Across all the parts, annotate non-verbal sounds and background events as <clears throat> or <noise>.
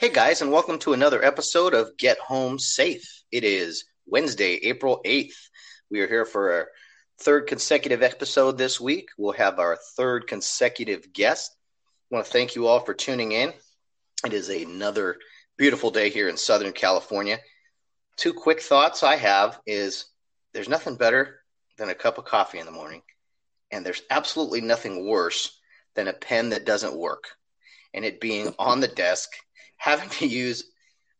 Hey guys, and welcome to another episode of Get Home Safe. It is Wednesday, April 8th. We are here for our third consecutive episode this week. We'll have our third consecutive guest. I want to thank you all for tuning in. It is another beautiful day here in Southern California. Two quick thoughts I have is there's nothing better than a cup of coffee in the morning, and there's absolutely nothing worse than a pen that doesn't work and it being on the desk having to use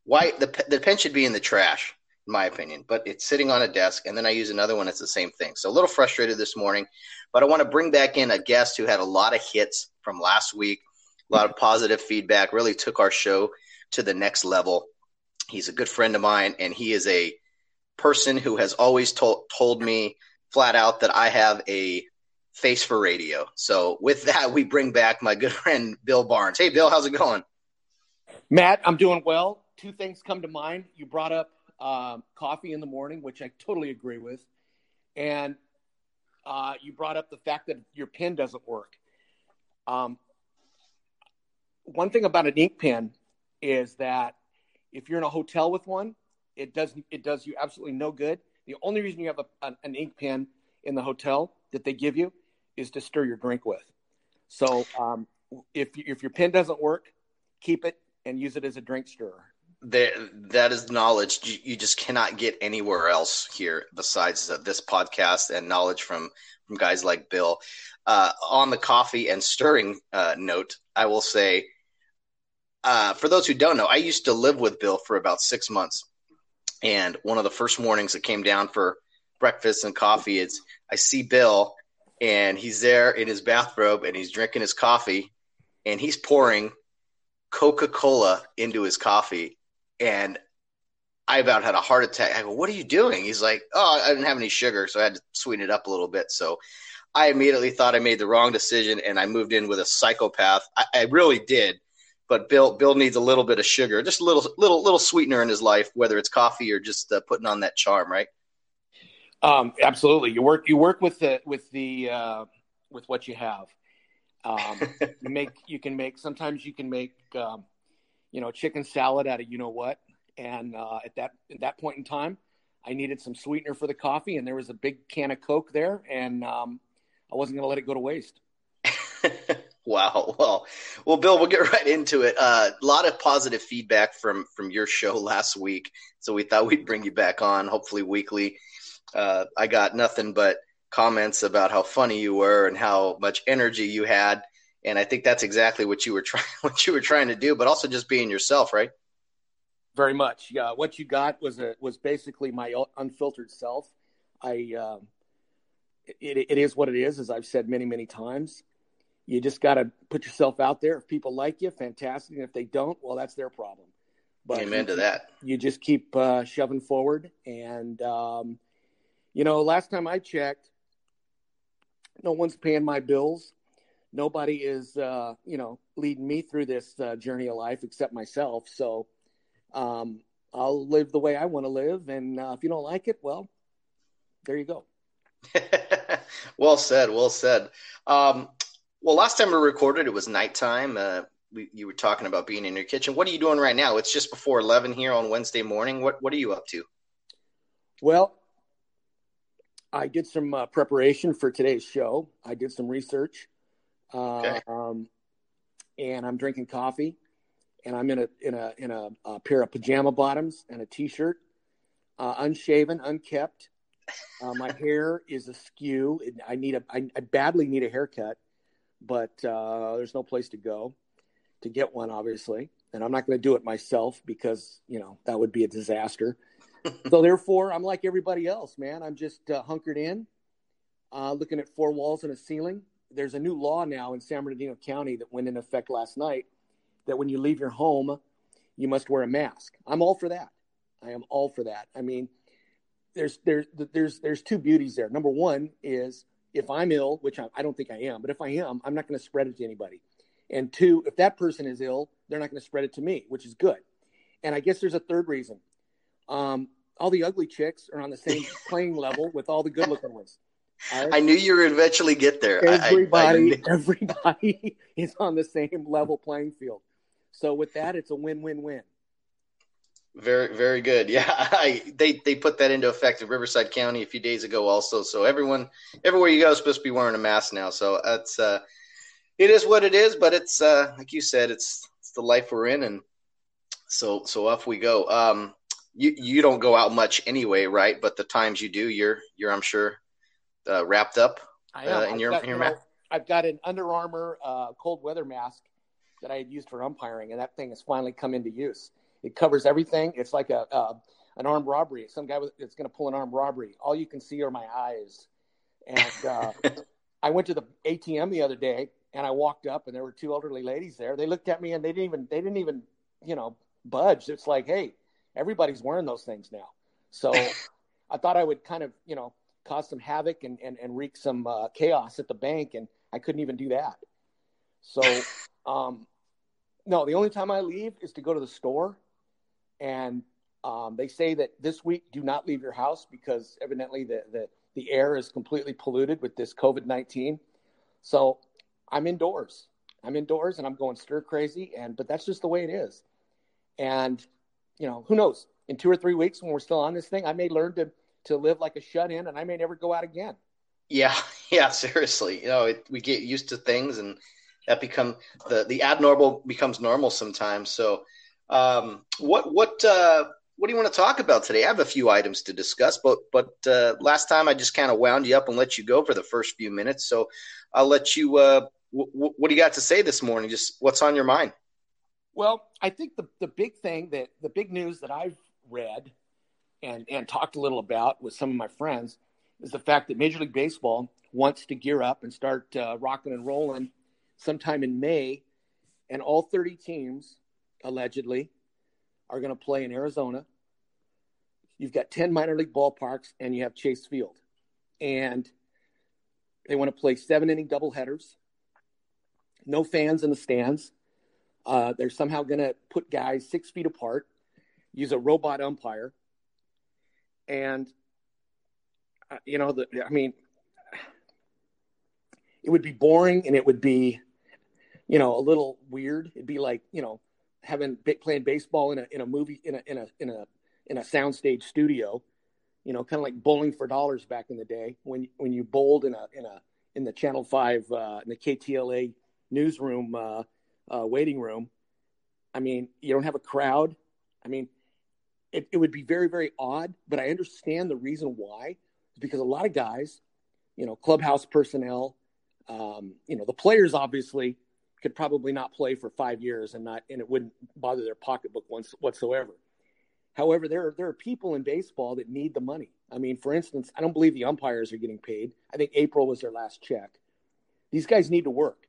why the the pen should be in the trash, in my opinion, but it's sitting on a desk, and then I use another one. It's the same thing. So a little frustrated this morning, but I want to bring back in a guest who had a lot of hits from last week, a lot of positive feedback. Really took our show to the next level. He's a good friend of mine, and he is a person who has always told told me flat out that I have a face for radio. So with that, we bring back my good friend Bill Barnes. Hey, Bill, how's it going? Matt, I'm doing well. Two things come to mind. You brought up um, coffee in the morning, which I totally agree with, and uh, you brought up the fact that your pen doesn't work. Um, one thing about an ink pen is that if you're in a hotel with one, it does it does you absolutely no good. The only reason you have a, an, an ink pen in the hotel that they give you is to stir your drink with. So um, if if your pen doesn't work, keep it and use it as a drink stirrer. There, that is knowledge you, you, just cannot get anywhere else here besides this podcast and knowledge from from guys like Bill. Uh, on the coffee and stirring uh, note, I will say, uh, for those who don't know, I used to live with Bill for about six months, and one of the first mornings that came down for breakfast and coffee, it's I see Bill, and he's there in his bathrobe and he's drinking his coffee, and he's pouring Coca Cola into his coffee, and I about had a heart attack. I go, "What are you doing?" He's like, "Oh, I didn't have any sugar, so I had to sweeten it up a little bit." So I immediately thought I made the wrong decision, and I moved in with a psychopath. I, I really did, but Bill Bill needs a little bit of sugar, just a little little little sweetener in his life, whether it's coffee or just uh, putting on that charm, right? Um, absolutely. You work you work with the with the uh, with what you have. Um, <laughs> you make you can make sometimes you can make um, you know chicken salad out of you know what. And uh, at that at that point in time, I needed some sweetener for the coffee, and there was a big can of Coke there, and um, I wasn't going to let it go to waste. <laughs> wow. Well, well, Bill, we'll get right into it. Uh, a lot of positive feedback from from your show last week, so we thought we'd bring you back on, hopefully weekly. Uh, I got nothing but comments about how funny you were and how much energy you had. And i think that's exactly what you were <laughs> trying what you were trying to do but also just being yourself right? Very much. Yeah. What you got was a was basically my unfiltered self. I um, it, it is what it is as i've said many many times. You just got to put yourself out there. If people like you fantastic. And if they don't well that's their problem. But amen to that. you just keep uh, shoving forward. And um, you know last time i checked no one's paying my bills. Nobody is, uh, you know, leading me through this uh, journey of life except myself. So um, I'll live the way I want to live. And uh, if you don't like it, well, there you go. <laughs> well said. Well said. Um, well, last time we recorded, it was nighttime. Uh, we, you were talking about being in your kitchen. What are you doing right now? It's just before eleven here on Wednesday morning. What What are you up to? Well, I did some uh, preparation for today's show. I did some research, uh, okay. um, and I'm drinking coffee, and I'm in a in a in a, a pair of pajama bottoms and a t-shirt, uh, unshaven, unkept. Uh, my <laughs> hair is askew. I need a I, I badly need a haircut, but uh, there's no place to go to get one, obviously, and I'm not going to do it myself because you know that would be a disaster so therefore, I'm like everybody else, man. I'm just uh, hunkered in, uh, looking at four walls and a ceiling. There's a new law now in San Bernardino County that went into effect last night that when you leave your home, you must wear a mask. I'm all for that. I am all for that. I mean, there's there's there's there's two beauties there. Number one is if I'm ill, which I, I don't think I am, but if I am, I'm not going to spread it to anybody. And two, if that person is ill, they're not going to spread it to me, which is good. And I guess there's a third reason. Um, all the ugly chicks are on the same <laughs> playing level with all the good looking ones. Right? I knew you would eventually get there. Everybody, I, I, everybody <laughs> is on the same level playing field. So with that, it's a win-win-win. Very, very good. Yeah, <laughs> I, they they put that into effect in Riverside County a few days ago, also. So everyone, everywhere you go, is supposed to be wearing a mask now. So that's uh, it is what it is. But it's uh, like you said, it's it's the life we're in, and so so off we go. Um, you you don't go out much anyway, right? But the times you do, you're you're I'm sure uh, wrapped up uh, in your, got, your you know, I've got an Under Armour uh, cold weather mask that I had used for umpiring, and that thing has finally come into use. It covers everything. It's like a uh, an armed robbery. Some guy that's going to pull an armed robbery. All you can see are my eyes. And uh, <laughs> I went to the ATM the other day, and I walked up, and there were two elderly ladies there. They looked at me, and they didn't even they didn't even you know budge. It's like, hey, everybody's wearing those things now. So <laughs> I thought I would kind of you know cause some havoc and and, and wreak some uh, chaos at the bank, and I couldn't even do that. So, <laughs> um, no, the only time I leave is to go to the store and um, they say that this week do not leave your house because evidently the, the, the air is completely polluted with this COVID 19. So I'm indoors. I'm indoors and I'm going stir crazy. And, but that's just the way it is. And, you know, who knows? In two or three weeks when we're still on this thing, I may learn to, to live like a shut in and I may never go out again. Yeah. <laughs> Yeah. Seriously. You know, it, we get used to things and that become the, the abnormal becomes normal sometimes. So, um, what what uh, what do you want to talk about today? I have a few items to discuss, but but uh, last time I just kind of wound you up and let you go for the first few minutes. So I'll let you. Uh, w- w- what do you got to say this morning? Just what's on your mind? Well, I think the the big thing that the big news that I've read and and talked a little about with some of my friends is the fact that Major League Baseball wants to gear up and start uh, rocking and rolling sometime in May, and all 30 teams allegedly, are going to play in Arizona. You've got 10 minor league ballparks and you have Chase Field. And they want to play seven inning doubleheaders. No fans in the stands. Uh, they're somehow going to put guys six feet apart, use a robot umpire. And, uh, you know, the, I mean, it would be boring and it would be, you know, a little weird. It'd be like, you know, having playing baseball in a in a movie in a in a in a in a soundstage studio, you know, kind of like bowling for dollars back in the day when when you bowled in a in a in the Channel Five uh, in the KTLA newsroom uh, waiting room. I mean, you don't have a crowd. I mean, it, it would be very very odd, but I understand the reason why because a lot of guys, you know, clubhouse personnel, um, you know, the players obviously could probably not play for five years and not and it wouldn't bother their pocketbook once whatsoever. However, there are there are people in baseball that need the money. I mean, for instance, I don't believe the umpires are getting paid. I think April was their last check. These guys need to work.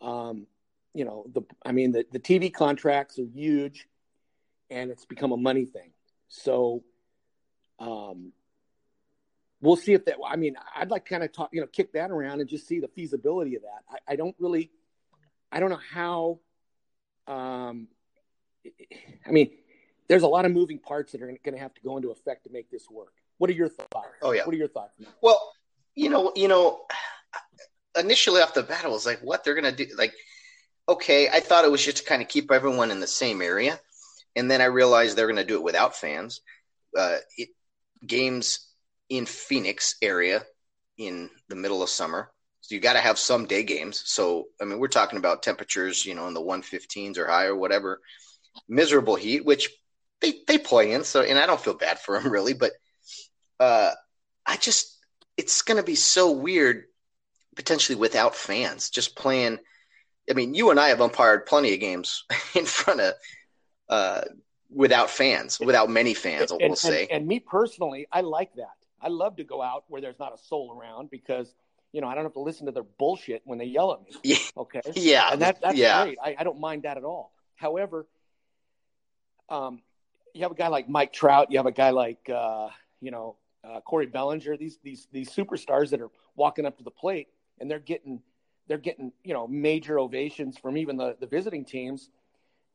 Um, you know, the I mean the, the TV contracts are huge and it's become a money thing. So um we'll see if that I mean, I'd like kind of talk, you know, kick that around and just see the feasibility of that. I, I don't really I don't know how. Um, I mean, there's a lot of moving parts that are going to have to go into effect to make this work. What are your thoughts? Oh yeah. What are your thoughts? Well, you know, you know, <sighs> initially off the bat, I was like, "What they're going to do?" Like, okay, I thought it was just to kind of keep everyone in the same area, and then I realized they're going to do it without fans. Uh, it, games in Phoenix area in the middle of summer so you got to have some day games. So I mean, we're talking about temperatures, you know, in the 115s or higher, whatever. Miserable heat, which they they play in. So and I don't feel bad for them <laughs> really, but uh, I just it's going to be so weird potentially without fans just playing. I mean, you and I have umpired plenty of games <laughs> in front of uh, without fans, without many fans. And, we'll say. And, and me personally, I like that. I love to go out where there's not a soul around because you know, I don't have to listen to their bullshit when they yell at me. <laughs> Yeah. Okay. Yeah. And that, that's yeah. great. I, I don't mind that at all. However, um, you have a guy like Mike Trout. You have a guy like, uh, you know, uh, Cody Bellinger. These these these superstars that are walking up to the plate and they're getting they're getting you know major ovations from even the the visiting teams,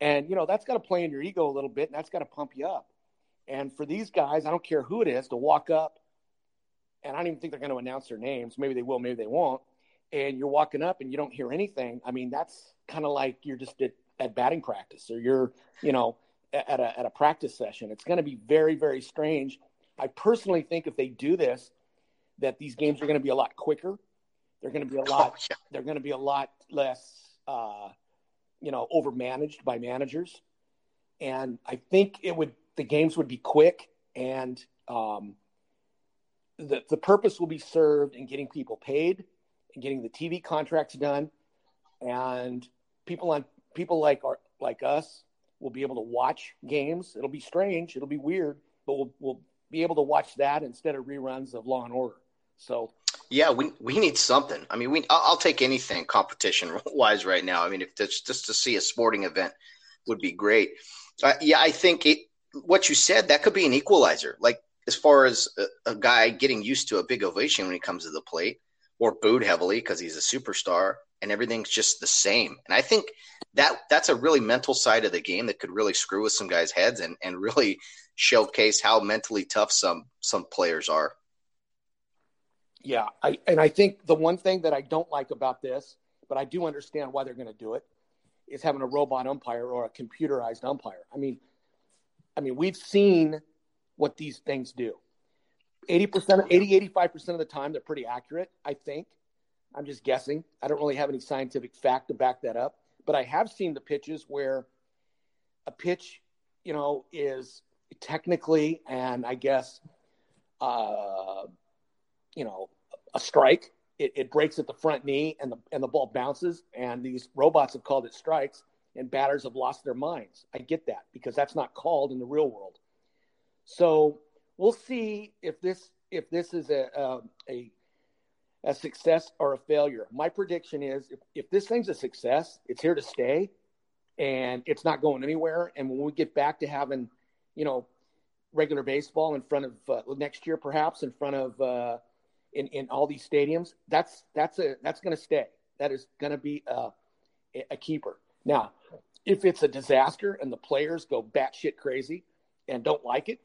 and you know that's got to play in your ego a little bit, and that's got to pump you up. And for these guys, I don't care who it is, to walk up and I don't even think they're going to announce their names. Maybe they will, maybe they won't. And you're walking up and you don't hear anything. I mean, that's kind of like you're just at, at batting practice or you're, you know, at a, at a practice session. It's going to be very, very strange. I personally think if they do this, that these games are going to be a lot quicker. They're going to be a <laughs> lot. Oh, yeah. They're going to be a lot less, uh, you know, overmanaged by managers. And I think it would. The games would be quick, and um, the the purpose will be served in getting people paid and getting the TV contracts done, and people on people like our like us will be able to watch games. It'll be strange. It'll be weird, but we'll we'll be able to watch that instead of reruns of Law and Order. So yeah, we we need something. I mean, we I'll, take anything competition <laughs> wise right now. I mean, if just just to see a sporting event would be great. Uh, yeah, I think it. What you said that could be an equalizer. Like as far as a, a guy getting used to a big ovation when he comes to the plate, or booed heavily because he's a superstar, and everything's just the same. And I think that that's a really mental side of the game that could really screw with some guys' heads and and really showcase how mentally tough some some players are. Yeah, I, and I think the one thing that I don't like about this, but I do understand why they're going to do it, is having a robot umpire or a computerized umpire. I mean, I mean, we've seen what these things do. 80%, 80, 85% of the time, they're pretty accurate, I think. I'm just guessing. I don't really have any scientific fact to back that up. But I have seen the pitches where a pitch, you know, is technically and I guess, uh, you know, a strike. It, it breaks at the front knee and the and the ball bounces. And these robots have called it strikes, and batters have lost their minds. I get that because that's not called in the real world. So we'll see if this if this is a a, a, a success or a failure. My prediction is if, if this thing's a success, it's here to stay, and it's not going anywhere. And when we get back to having, you know, regular baseball in front of uh, next year, perhaps in front of uh, in, in all these stadiums, that's that's a that's going to stay. That is going to be a, a keeper. Now, if it's a disaster and the players go batshit crazy and don't like it,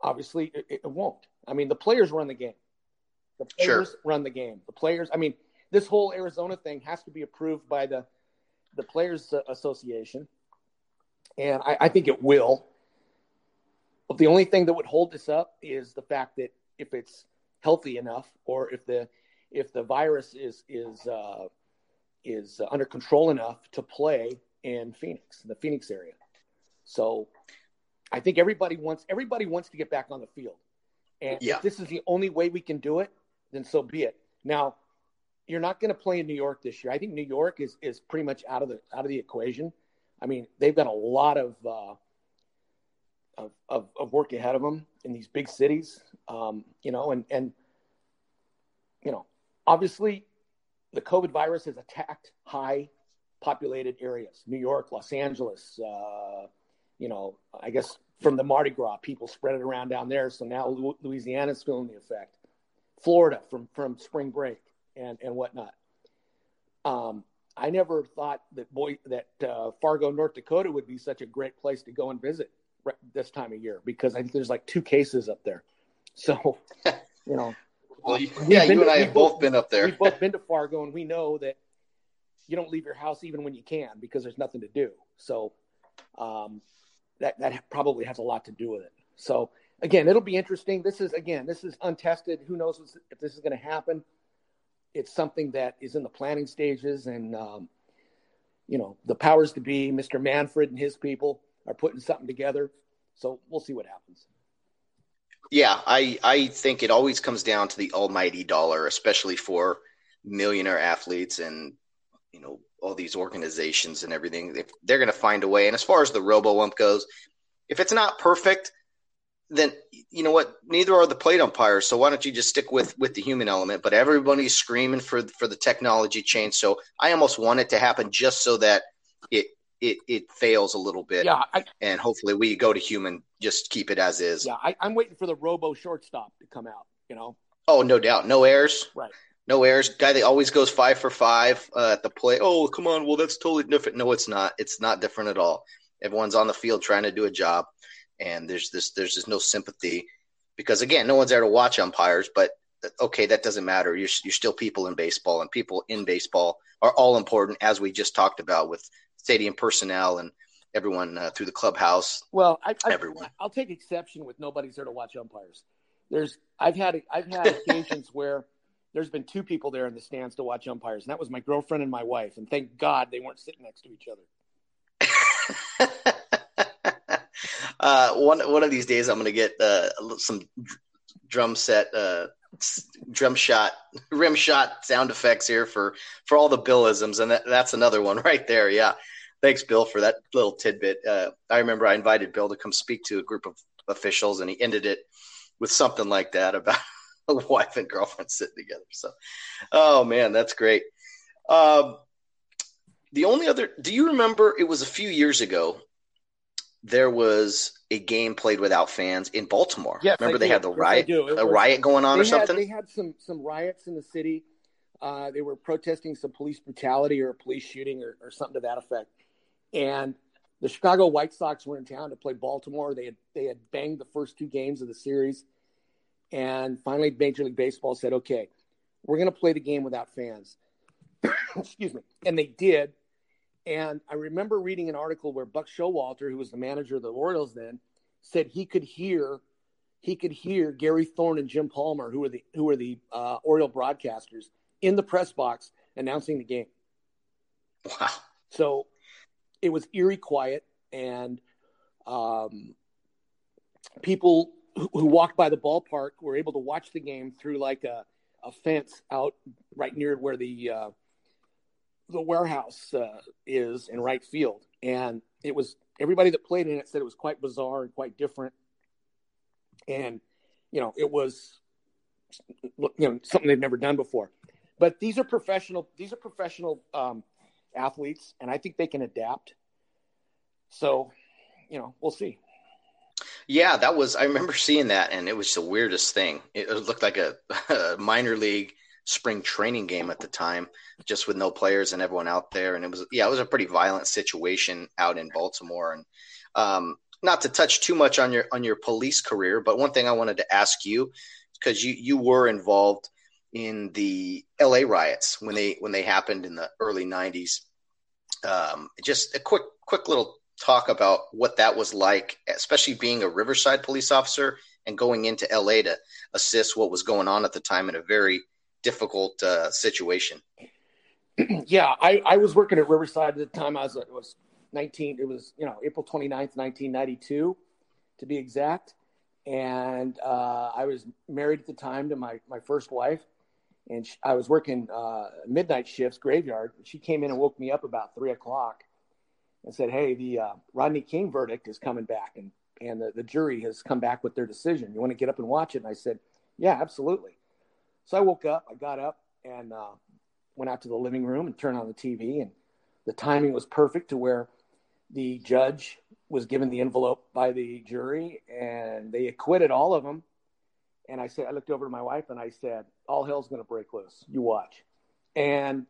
obviously it, it won't. I mean, the players run the game. The players sure. run the game. The players. I mean, this whole Arizona thing has to be approved by the the Players Association, and I, I think it will. But the only thing that would hold this up is the fact that if it's healthy enough, or if the if the virus is is uh, is under control enough to play in Phoenix, in the Phoenix area. So I think everybody wants everybody wants to get back on the field, and yeah. if this is the only way we can do it, then so be it. Now, you're not going to play in New York this year. I think New York is is pretty much out of the out of the equation. I mean, they've got a lot of uh, of, of, of work ahead of them in these big cities, um, you know, and, and, you know, obviously the COVID virus has attacked high populated areas, New York, Los Angeles, uh, you know, I guess from the Mardi Gras, people spread it around down there. So now Louisiana's feeling the effect. Florida from, from spring break and, and whatnot. Um, I never thought that boy that uh, Fargo, North Dakota would be such a great place to go and visit this time of year because I think there's like two cases up there. So, you know. <laughs> well, yeah, you and I have both been up there. We've both been to Fargo, and we know that you don't leave your house even when you can because there's nothing to do. So, um, that that probably has a lot to do with it. So, again, it'll be interesting. This is again, this is untested. Who knows if this is going to happen? It's something that is in the planning stages, and um, you know, the powers to be, Mr. Manfred and his people are putting something together. So we'll see what happens. Yeah, I I think it always comes down to the almighty dollar, especially for millionaire athletes and you know all these organizations and everything. If they're going to find a way, and as far as the robo ump goes, if it's not perfect, then you know what? Neither are the plate umpires. So why don't you just stick with with the human element? But everybody's screaming for for the technology change. So I almost want it to happen just so that it it it fails a little bit. Yeah, I, and hopefully we go to human, just keep it as is. Yeah, I, am waiting for the robo shortstop to come out. You know. Oh, no doubt, no errors. Right. No errors. Guy that always goes five for five uh, at the play. Oh, come on. Well, that's totally different. No, it's not. It's not different at all. Everyone's on the field trying to do a job, and there's this there's just no sympathy because again, no one's there to watch umpires, but okay, that doesn't matter. You're you're still people in baseball, and people in baseball are all important, as we just talked about with stadium personnel and everyone uh, through the clubhouse. Well, I, I, everyone. I'll take exception with nobody's there to watch umpires. There's I've had I've had <laughs> occasions where there's been two people there in the stands to watch umpires, and that was my girlfriend and my wife. And thank God they weren't sitting next to each other. <laughs> uh, one one of these days, I'm going to get uh, some drum set, uh, drum shot, rim shot sound effects here for for all the Billisms, and that, that's another one <laughs> right there. Yeah, thanks, Bill, for that little tidbit. Uh, I remember I invited Bill to come speak to a group of officials, and he ended it with something like that about <laughs> a wife and girlfriend sitting together. So, oh man, that's great. Um, the only other, do you remember? It was a few years ago. There was a game played without fans in Baltimore. Yes, remember I they do. had the riot, a was- riot going on or had, something. They had some some riots in the city. Uh, they were protesting some police brutality or a police shooting or, or something to that effect. And the Chicago White Sox were in town to play Baltimore. They had they had banged the first two games of the series, and finally Major League Baseball said, "Okay, we're going to play the game without fans." <coughs> Excuse me, and they did. And I remember reading an article where Buck Showalter, who was the manager of the Orioles then, said he could hear he could hear Gary Thorne and Jim Palmer, who were the who were the uh, Oriole broadcasters, in the press box announcing the game. wow. So it was eerie quiet, and um, people who, who walked by the ballpark were able to watch the game through like a, a fence out right near where the uh, the warehouse uh, is in right field, and it was everybody that played in it said it was quite bizarre and quite different, and you know it was you know something they've never done before. But these are professional. These are professional um, athletes, and I think they can adapt. So, you know, we'll see. Yeah, that was. I remember seeing that, and it was the weirdest thing. It, looked like a, <laughs> a minor league spring training game at the time, just with no players and everyone out there. And it was, yeah, it was a pretty violent situation out in Baltimore. And um, not to touch too much on your on your police career, but one thing I wanted to ask you because you you were involved in the L.A. riots when they when they happened in the early '90s. Um, just a quick quick little talk about what that was like, especially being a Riverside police officer and going into LA to assist what was going on at the time in a very difficult uh, situation. <clears throat> yeah, I, I was working at Riverside at the time. I was it was 19. It was you know April 29th, 1992, to be exact. And uh, I was married at the time to my my first wife, and she, I was working uh, midnight shifts, graveyard. She came in and woke me up about three o'clock, and said, "Hey, the uh, Rodney King verdict is coming back, and and the, the jury has come back with their decision. You want to get up and watch it?" And I said, "Yeah, absolutely." So I woke up, I got up, and uh, went out to the living room and turned on the TV, and the timing was perfect to where the judge was given the envelope by the jury, and they acquitted all of them. And I said, I looked over to my wife and I said, "All hell's going to break loose. You watch." And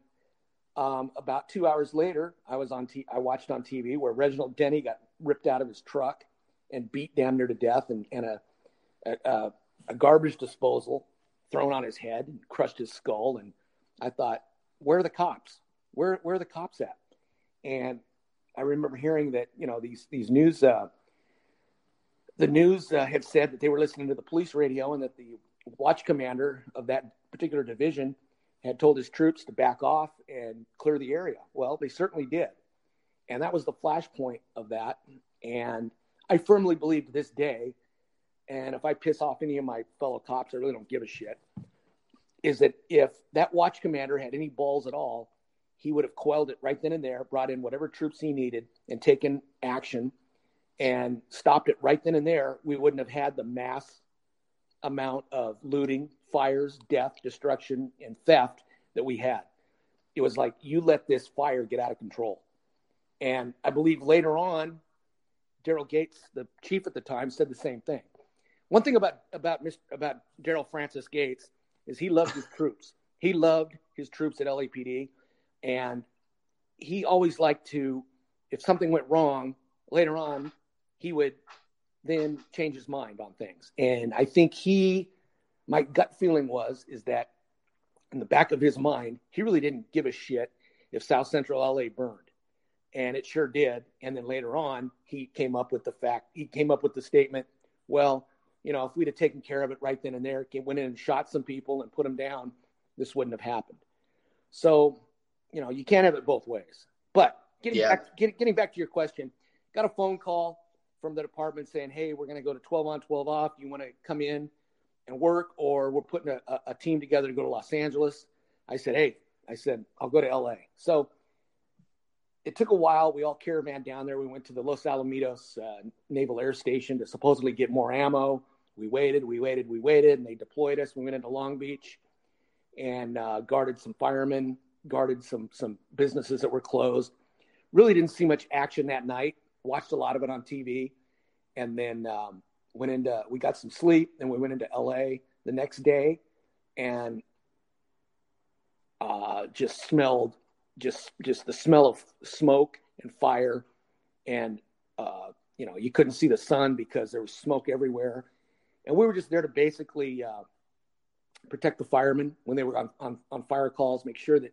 um, about two hours later, I was on. T- I watched on TV where Reginald Denny got ripped out of his truck and beat damn near to death, and, and a, a a garbage disposal thrown on his head and crushed his skull. And I thought, where are the cops? Where where are the cops at? And I remember hearing that you know these these news uh, the news uh, had said that they were listening to the police radio and that the watch commander of that particular division had told his troops to back off and clear the area. Well, they certainly did, and that was the flashpoint of that. And I firmly believe to this day, and if I piss off any of my fellow cops, I really don't give a shit. Is that if that watch commander had any balls at all, he would have quelled it right then and there, brought in whatever troops he needed, and taken action and stopped it right then and there. We wouldn't have had the mass amount of looting, fires, death, destruction, and theft that we had. It was like you let this fire get out of control. And I believe later on, Daryl Gates, the chief at the time, said the same thing. One thing about about about Daryl Francis Gates is he loved his troops. He loved his troops at LAPD, and he always liked to, if something went wrong later on, he would then change his mind on things. And I think he my gut feeling was is that in the back of his mind, he really didn't give a shit if South Central LA burned. And it sure did. And then later on, he came up with the fact, he came up with the statement, well, you know, if we'd have taken care of it right then and there, went in and shot some people and put them down, this wouldn't have happened. So, you know, you can't have it both ways. But getting yeah. back, get, getting back to your question, got a phone call from the department saying, "Hey, we're going to go to 12 on, 12 off. You want to come in and work, or we're putting a, a, team together to go to Los Angeles?" I said, "Hey," I said, "I'll go to L.A." So it took a while. We all caravan down there. We went to the Los Alamitos uh, Naval Air Station to supposedly get more ammo. We waited, we waited, we waited, and they deployed us. We went into Long Beach and uh, guarded some firemen, guarded some some businesses that were closed. Really didn't see much action that night watched a lot of it on TV, and then um, went into we got some sleep. and we went into LA the next day, and uh, just smelled just just the smell of smoke and fire, and uh, you know you couldn't see the sun because there was smoke everywhere, and we were just there to basically uh, protect the firemen when they were on, on, on fire calls, make sure that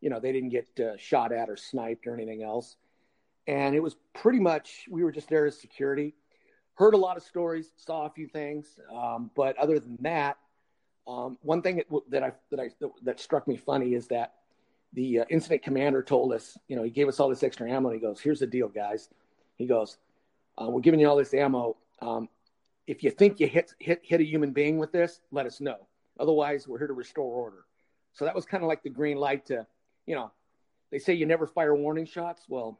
you know they didn't get uh, shot at or sniped or anything else and it was pretty much we were just there as security. Heard a lot of stories, saw a few things, um, but other than that, um, one thing that, that I that I that struck me funny is that the uh, incident commander told us, you know, he gave us all this extra ammo. and He goes, "Here's the deal, guys." He goes, uh, "We're giving you all this ammo. Um, if you think you hit hit hit a human being with this, let us know. Otherwise, we're here to restore order." So that was kind of like the green light to, you know, they say you never fire warning shots. Well,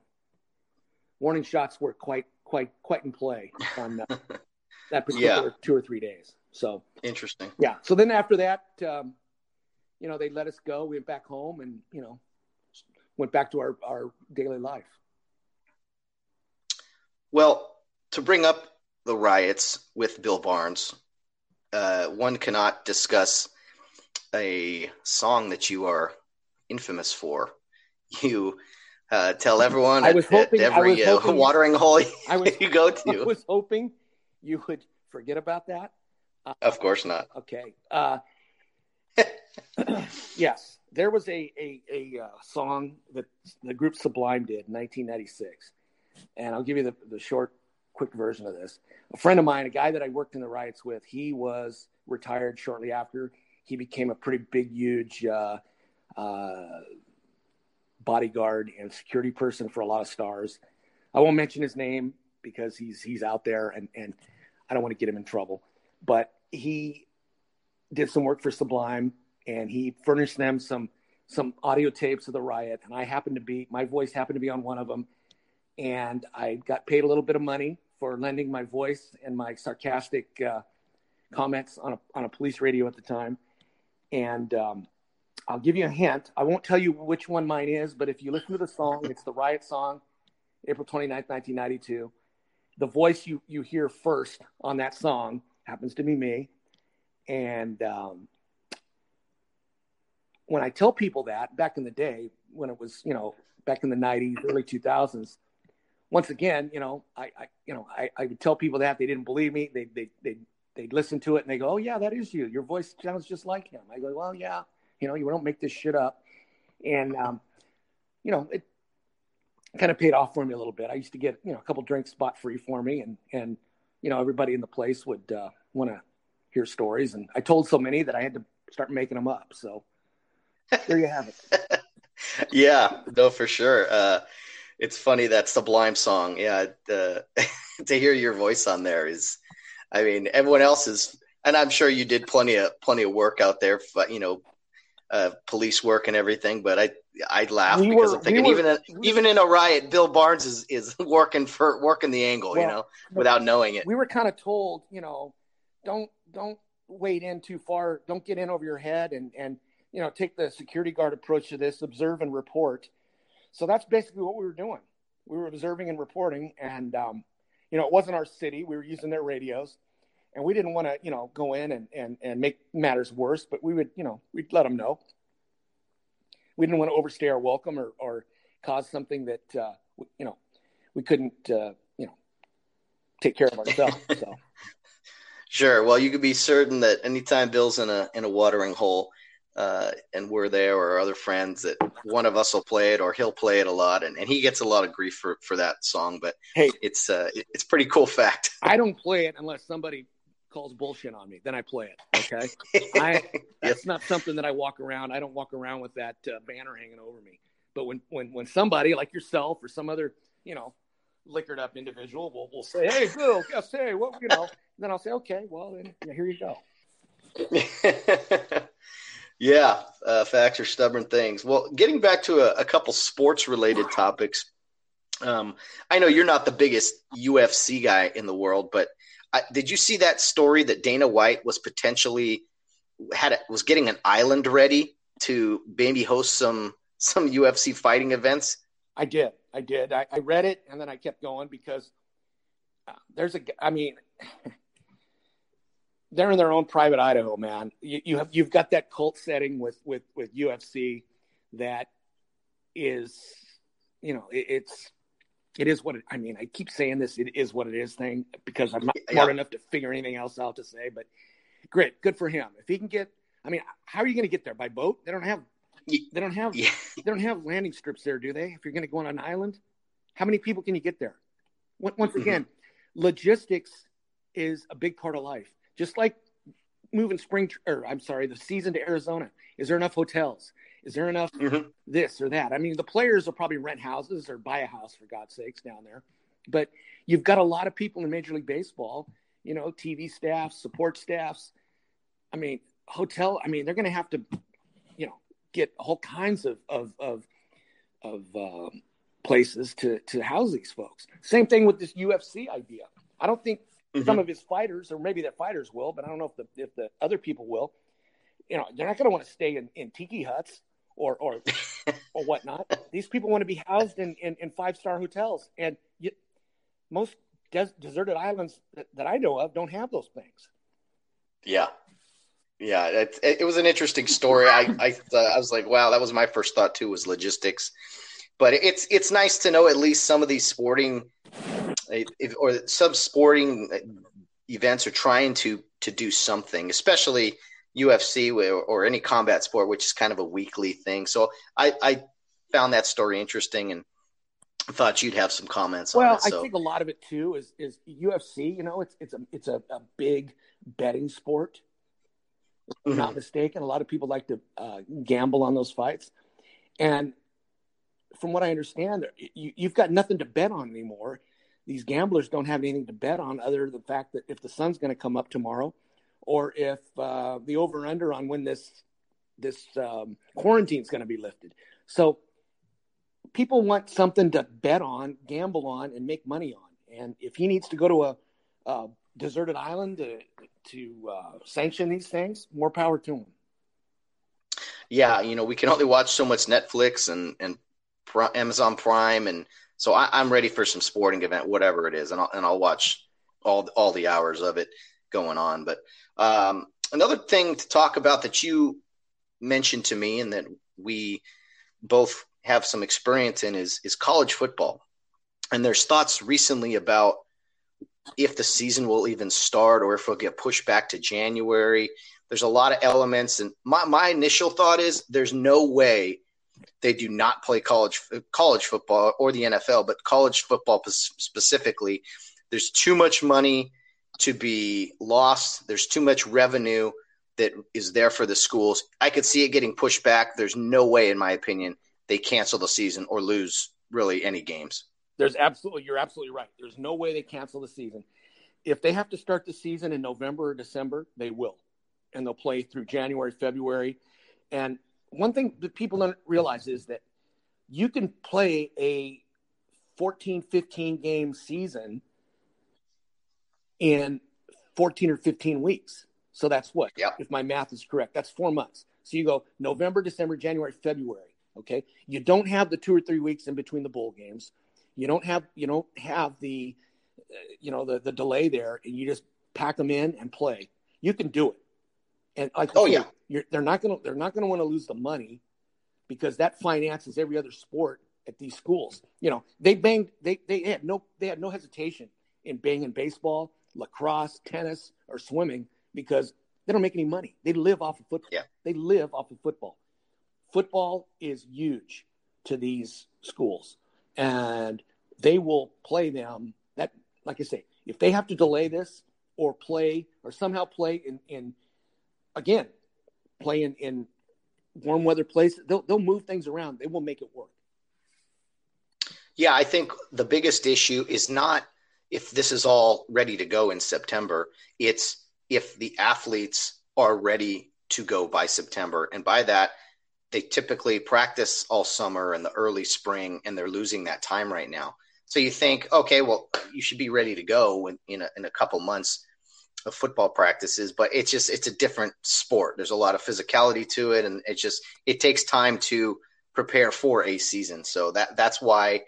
warning shots were quite quite quite in play on uh, <laughs> that particular yeah. two or three days. So interesting. Yeah. So then after that, um, you know, they let us go. We went back home, and you know, went back to our our daily life. Well, to bring up the riots with Bill Barnes, uh, one cannot discuss a song that you are infamous for. You uh, tell everyone I was at, hoping, at every uh, hoping, watering hole <laughs> I was, you go <laughs> to. I was hoping you would forget about that. Uh, of course not. Okay. Uh, <laughs> yes, there was a a, a uh, song that the group Sublime did in 1996, and I'll give you the, the short, quick version of this. A friend of mine, a guy that I worked in the riots with, he was retired shortly after. He became a pretty big, huge uh, uh, bodyguard and security person for a lot of stars. I won't mention his name because he's he's out there and and I don't want to get him in trouble. But he did some work for Sublime and he furnished them some some audio tapes of the riot and I happened to be my voice happened to be on one of them and I got paid a little bit of money for lending my voice and my sarcastic uh, comments on a on a police radio at the time and um, I'll give you a hint. I won't tell you which one mine is, but if you listen to the song, it's the Riot song, April 29th, 1992. The voice you, you hear first on that song happens to be me. And um, when I tell people that back in the day, when it was, you know, back in the 90s, early 2000s, once again, you know, I, I you know, I, I would tell people that they didn't believe me. They, they, they, they'd listen to it and they go, oh yeah, that is you. Your voice sounds just like him. I go, well, yeah, you know, you don't make this shit up. And, um, you know, it kind of paid off for me a little bit. I used to get, you know, a couple drinks spot free for me. And, and, you know, everybody in the place would uh, want to hear stories. And I told so many that I had to start making them up. So there you have it. <laughs> yeah, no, for sure. Uh, it's funny that Sublime song. Yeah, the, <laughs> to hear your voice on there is, I mean, everyone else is, and I'm sure you did plenty of plenty of work out there. But you know, uh, police work and everything, but I I laugh we because were, I'm thinking we even in, even in a riot, Bill Barnes is is <laughs> working for working the angle, well, you know, without knowing it. We were kind of told, you know, don't don't wade in too far, don't get in over your head, and and you know take the security guard approach to this, observe and report. So that's basically what we were doing. We were observing and reporting, and um, you know, it wasn't our city. We were using their radios and we didn't want to, you know, go in and, and, and make matters worse, but we would, you know, we'd let them know. We didn't want to overstay our welcome or, or cause something that, uh, you know, we couldn't, uh, you know, take care of ourselves. <laughs> So. Sure. Well, you can be certain that anytime Bill's in a in a watering hole, uh, and we're there or other friends, that one of us will play it or he'll play it a lot, and, and he gets a lot of grief for, for that song. But hey, it's uh, it's pretty cool fact. I don't play it unless somebody calls bullshit on me. Then I play it. Okay, <laughs> I that's not something that I walk around. I don't walk around with that uh, banner hanging over me. But when when when somebody like yourself or some other you know liquored up individual will will say, "Hey, Bill, guess hey, what you know," then I'll say, "Okay, well then yeah, here you go." <laughs> yeah, uh, facts are stubborn things. Well, getting back to a, a couple sports related topics. Um, I know you're not the biggest UFC guy in the world, but I, did you see that story that Dana White was potentially had a, was getting an island ready to maybe host some some UFC fighting events? I did. I did. I, I read it and then I kept going because uh, there's a. I mean, <laughs> they're in their own private Idaho, man. You, you have you've got that cult setting with with with UFC that is, you know, it, it's it is what it, I mean. I keep saying this. It is what it is thing because I'm not smart yeah. enough to figure anything else out to say. But great, good for him. If he can get, I mean, how are you going to get there by boat? They don't have, they don't have, yeah. they don't have landing strips there, do they? If you're going to go on an island, how many people can you get there? Once mm-hmm. again, mm-hmm. logistics is a big part of life. Just like moving spring, or I'm sorry, the season to Arizona. Is there enough hotels? Is there enough mm-hmm. this or that? I mean, the players will probably rent houses or buy a house for God's sakes down there. But you've got a lot of people in Major League Baseball, you know, TV staffs, support staffs. I mean, hotel. I mean, they're going to have to, you know, get all kinds of of of, of um, places to to house these folks. Same thing with this UFC idea. I don't think mm-hmm. some of his fighters, or maybe the fighters will, but I don't know if the if the other people will. You know, they're not going to want to stay in, in tiki huts or or or whatnot. <laughs> These people want to be housed in in, in five star hotels, and you, most des- deserted islands that, that, I know of don't have those things. Yeah, yeah, it, it was an interesting story. I I, uh, I was like, wow, that was my first thought too was logistics, but it's it's nice to know at least some of these sporting if, or some sporting events are trying to to do something, especially UFC or, or, any combat sport, which is kind of a weekly thing. So I, I found that story interesting and thought you'd have some comments well, on it. So. I think a lot of it too is is UFC. You know, it's it's a it's a, a big betting sport. Mm-hmm. Not mistaken. A lot of people like to uh, gamble on those fights, and from what I understand, you, you've got nothing to bet on anymore. These gamblers don't have anything to bet on other than the fact that if the sun's going to come up tomorrow, or if uh, the over under on when this this um, quarantine is going to be lifted. So people want something to bet on, gamble on, and make money on. And if he needs to go to a, a deserted island to to uh, sanction these things, more power to him. Yeah, you know, we can only watch so much Netflix and and Amazon Prime, and so I, am ready for some sporting event, whatever it is, and I'll and I'll watch all all the hours of it going on. But um, another thing to talk about that you mentioned to me and that we both have some experience in is is college football. And there's thoughts recently about if the season will even start or if it'll get pushed back to January. There's a lot of elements, and my, my initial thought is there's no way they do not play college college football or the NFL, but college football specifically. There's too much money to be lost. There's too much revenue that is there for the schools. I could see it getting pushed back. There's no way, in my opinion, they cancel the season or lose really any games. There's absolutely, you're absolutely right. There's no way they cancel the season. If they have to start the season in November or December, they will. And they'll play through January, February. And one thing that people don't realize is that you can play a 14, 15 game season in 14 or 15 weeks. So that's what, yep. if my math is correct, that's four months. So you go November, December, January, February. Okay. You don't have the two or three weeks in between the bowl games. You don't have, you don't have the, uh, you know, the, the delay there and you just pack them in and play. You can do it. And like, oh yeah, they're not going to, they're not going to want to lose the money because that finances every other sport at these schools. You know, they banged, they, they had no, they had no hesitation in banging baseball lacrosse, tennis, or swimming because they don't make any money. They live off of football. Yeah. They live off of football. Football is huge to these schools, and they will play them. That, like I say, if they have to delay this or play or somehow play in, in again, play in, in warm weather places, they'll they'll move things around. They will make it work. Yeah, I think the biggest issue is not if this is all ready to go in September. It's if the athletes are ready to go by September. And by that, they typically practice all summer and the early spring, and they're losing that time right now. So you think, okay, well, you should be ready to go in, in, a, in a couple months of football practices, but it's just it's a different sport. There's a lot of physicality to it, and it just it takes time to prepare for a season. So that that's why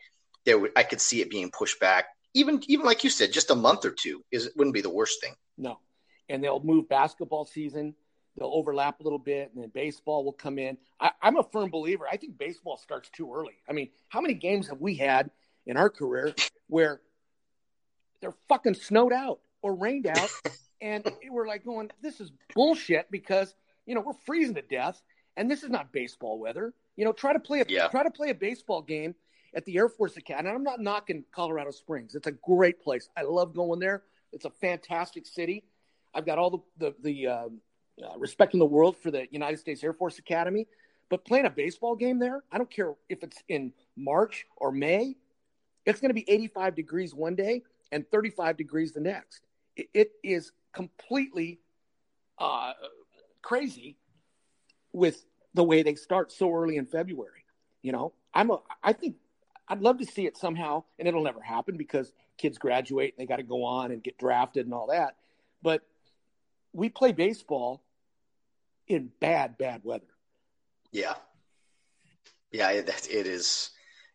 there I could see it being pushed back. Even even like you said, just a month or two is wouldn't be the worst thing. No, and they'll move basketball season. They'll overlap a little bit, and then baseball will come in. I, I'm a firm believer. I think baseball starts too early. I mean, how many games have we had in our career where they're fucking snowed out or rained out, <laughs> and we're like going, "This is bullshit," because you know we're freezing to death, and this is not baseball weather. You know, try to play a Yeah. try to play a baseball game at the Air Force Academy. And I'm not knocking Colorado Springs; it's a great place. I love going there. It's a fantastic city. I've got all the the, the um, uh, respect in the world for the United States Air Force Academy. But playing a baseball game there, I don't care if it's in March or May, it's going to be 85 degrees one day and 35 degrees the next. It, it is completely uh, crazy with the way they start so early in February. You know, I'm a, I think I'd love to see it somehow, and it'll never happen because kids graduate and they got to go on and get drafted and all that. But we play baseball in bad, bad weather. Yeah, yeah, it, that- it is.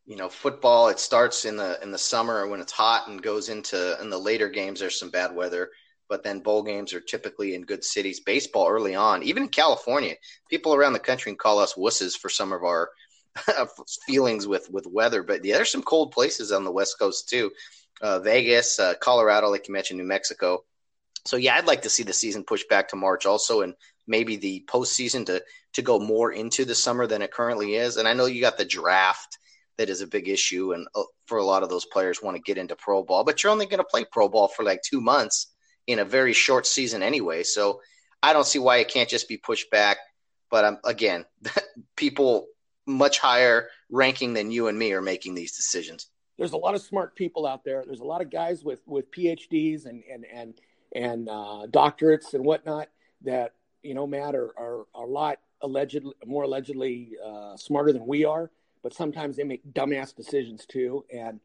You know, football. It starts in the in the summer when it's hot and goes into in the later games. There's some bad weather, but then bowl games are typically in good cities. Baseball early on, even in California, people around the country call us wusses for some of our <laughs> feelings with with weather. But yeah, there's some cold places on the West Coast too. Uh, Vegas, uh, Colorado, like you mentioned, New Mexico. So yeah, I'd like to see the season pushed back to March also, and maybe the postseason to to go more into the summer than it currently is. And I know you got the draft that is a big issue, and uh, for a lot of those players want to get into pro ball, but you're only going to play pro ball for like two months in a very short season anyway. So I don't see why it can't just be pushed back. But um, again, <laughs> people much higher ranking than you and me are making these decisions. there's a lot of smart people out there. There's a lot of guys with with PhDs and and and and uh, doctorates and whatnot that you know, Matt, are are, a lot allegedly more allegedly uh, smarter than we are. But sometimes they make dumbass decisions too, and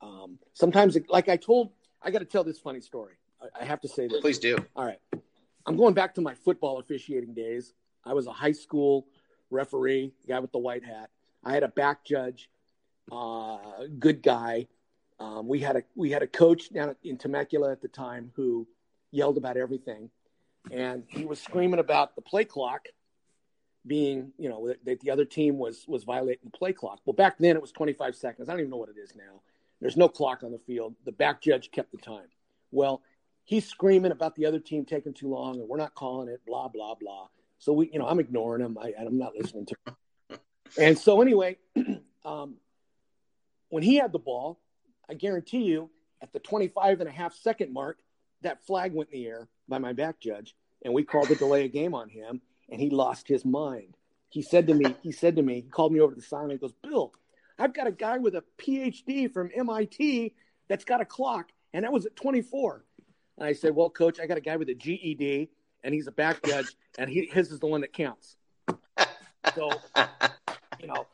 um, sometimes, like I told, I got to tell this funny story. I, I have to say this. Please do. All right. I'm going back to my football officiating days. I was a high school referee, guy with the white hat. I had a back judge, uh, good guy. Um, we had a we had a coach down in Temecula at the time who yelled about everything, and he was screaming about the play clock being, you know, that the other team was was violating the play clock. Well, back then it was 25 seconds. I don't even know what it is now. There's no clock on the field. The back judge kept the time. Well, he's screaming about the other team taking too long and we're not calling it, blah blah blah. So we, you know, I'm ignoring him. I, I'm not listening to him. And so anyway, <clears throat> um, when he had the ball, I guarantee you, at the 25 and a half second mark, that flag went in the air by my back judge, and we called the delay of game on him, and he lost his mind. He said to me, he said to me, he called me over to the side and he goes, Bill, I've got a guy with a PhD from MIT that's got a clock, and that was at 24. And I said, Well, coach, I got a guy with a GED, and he's a back judge, and he, his is the one that counts. So, you know,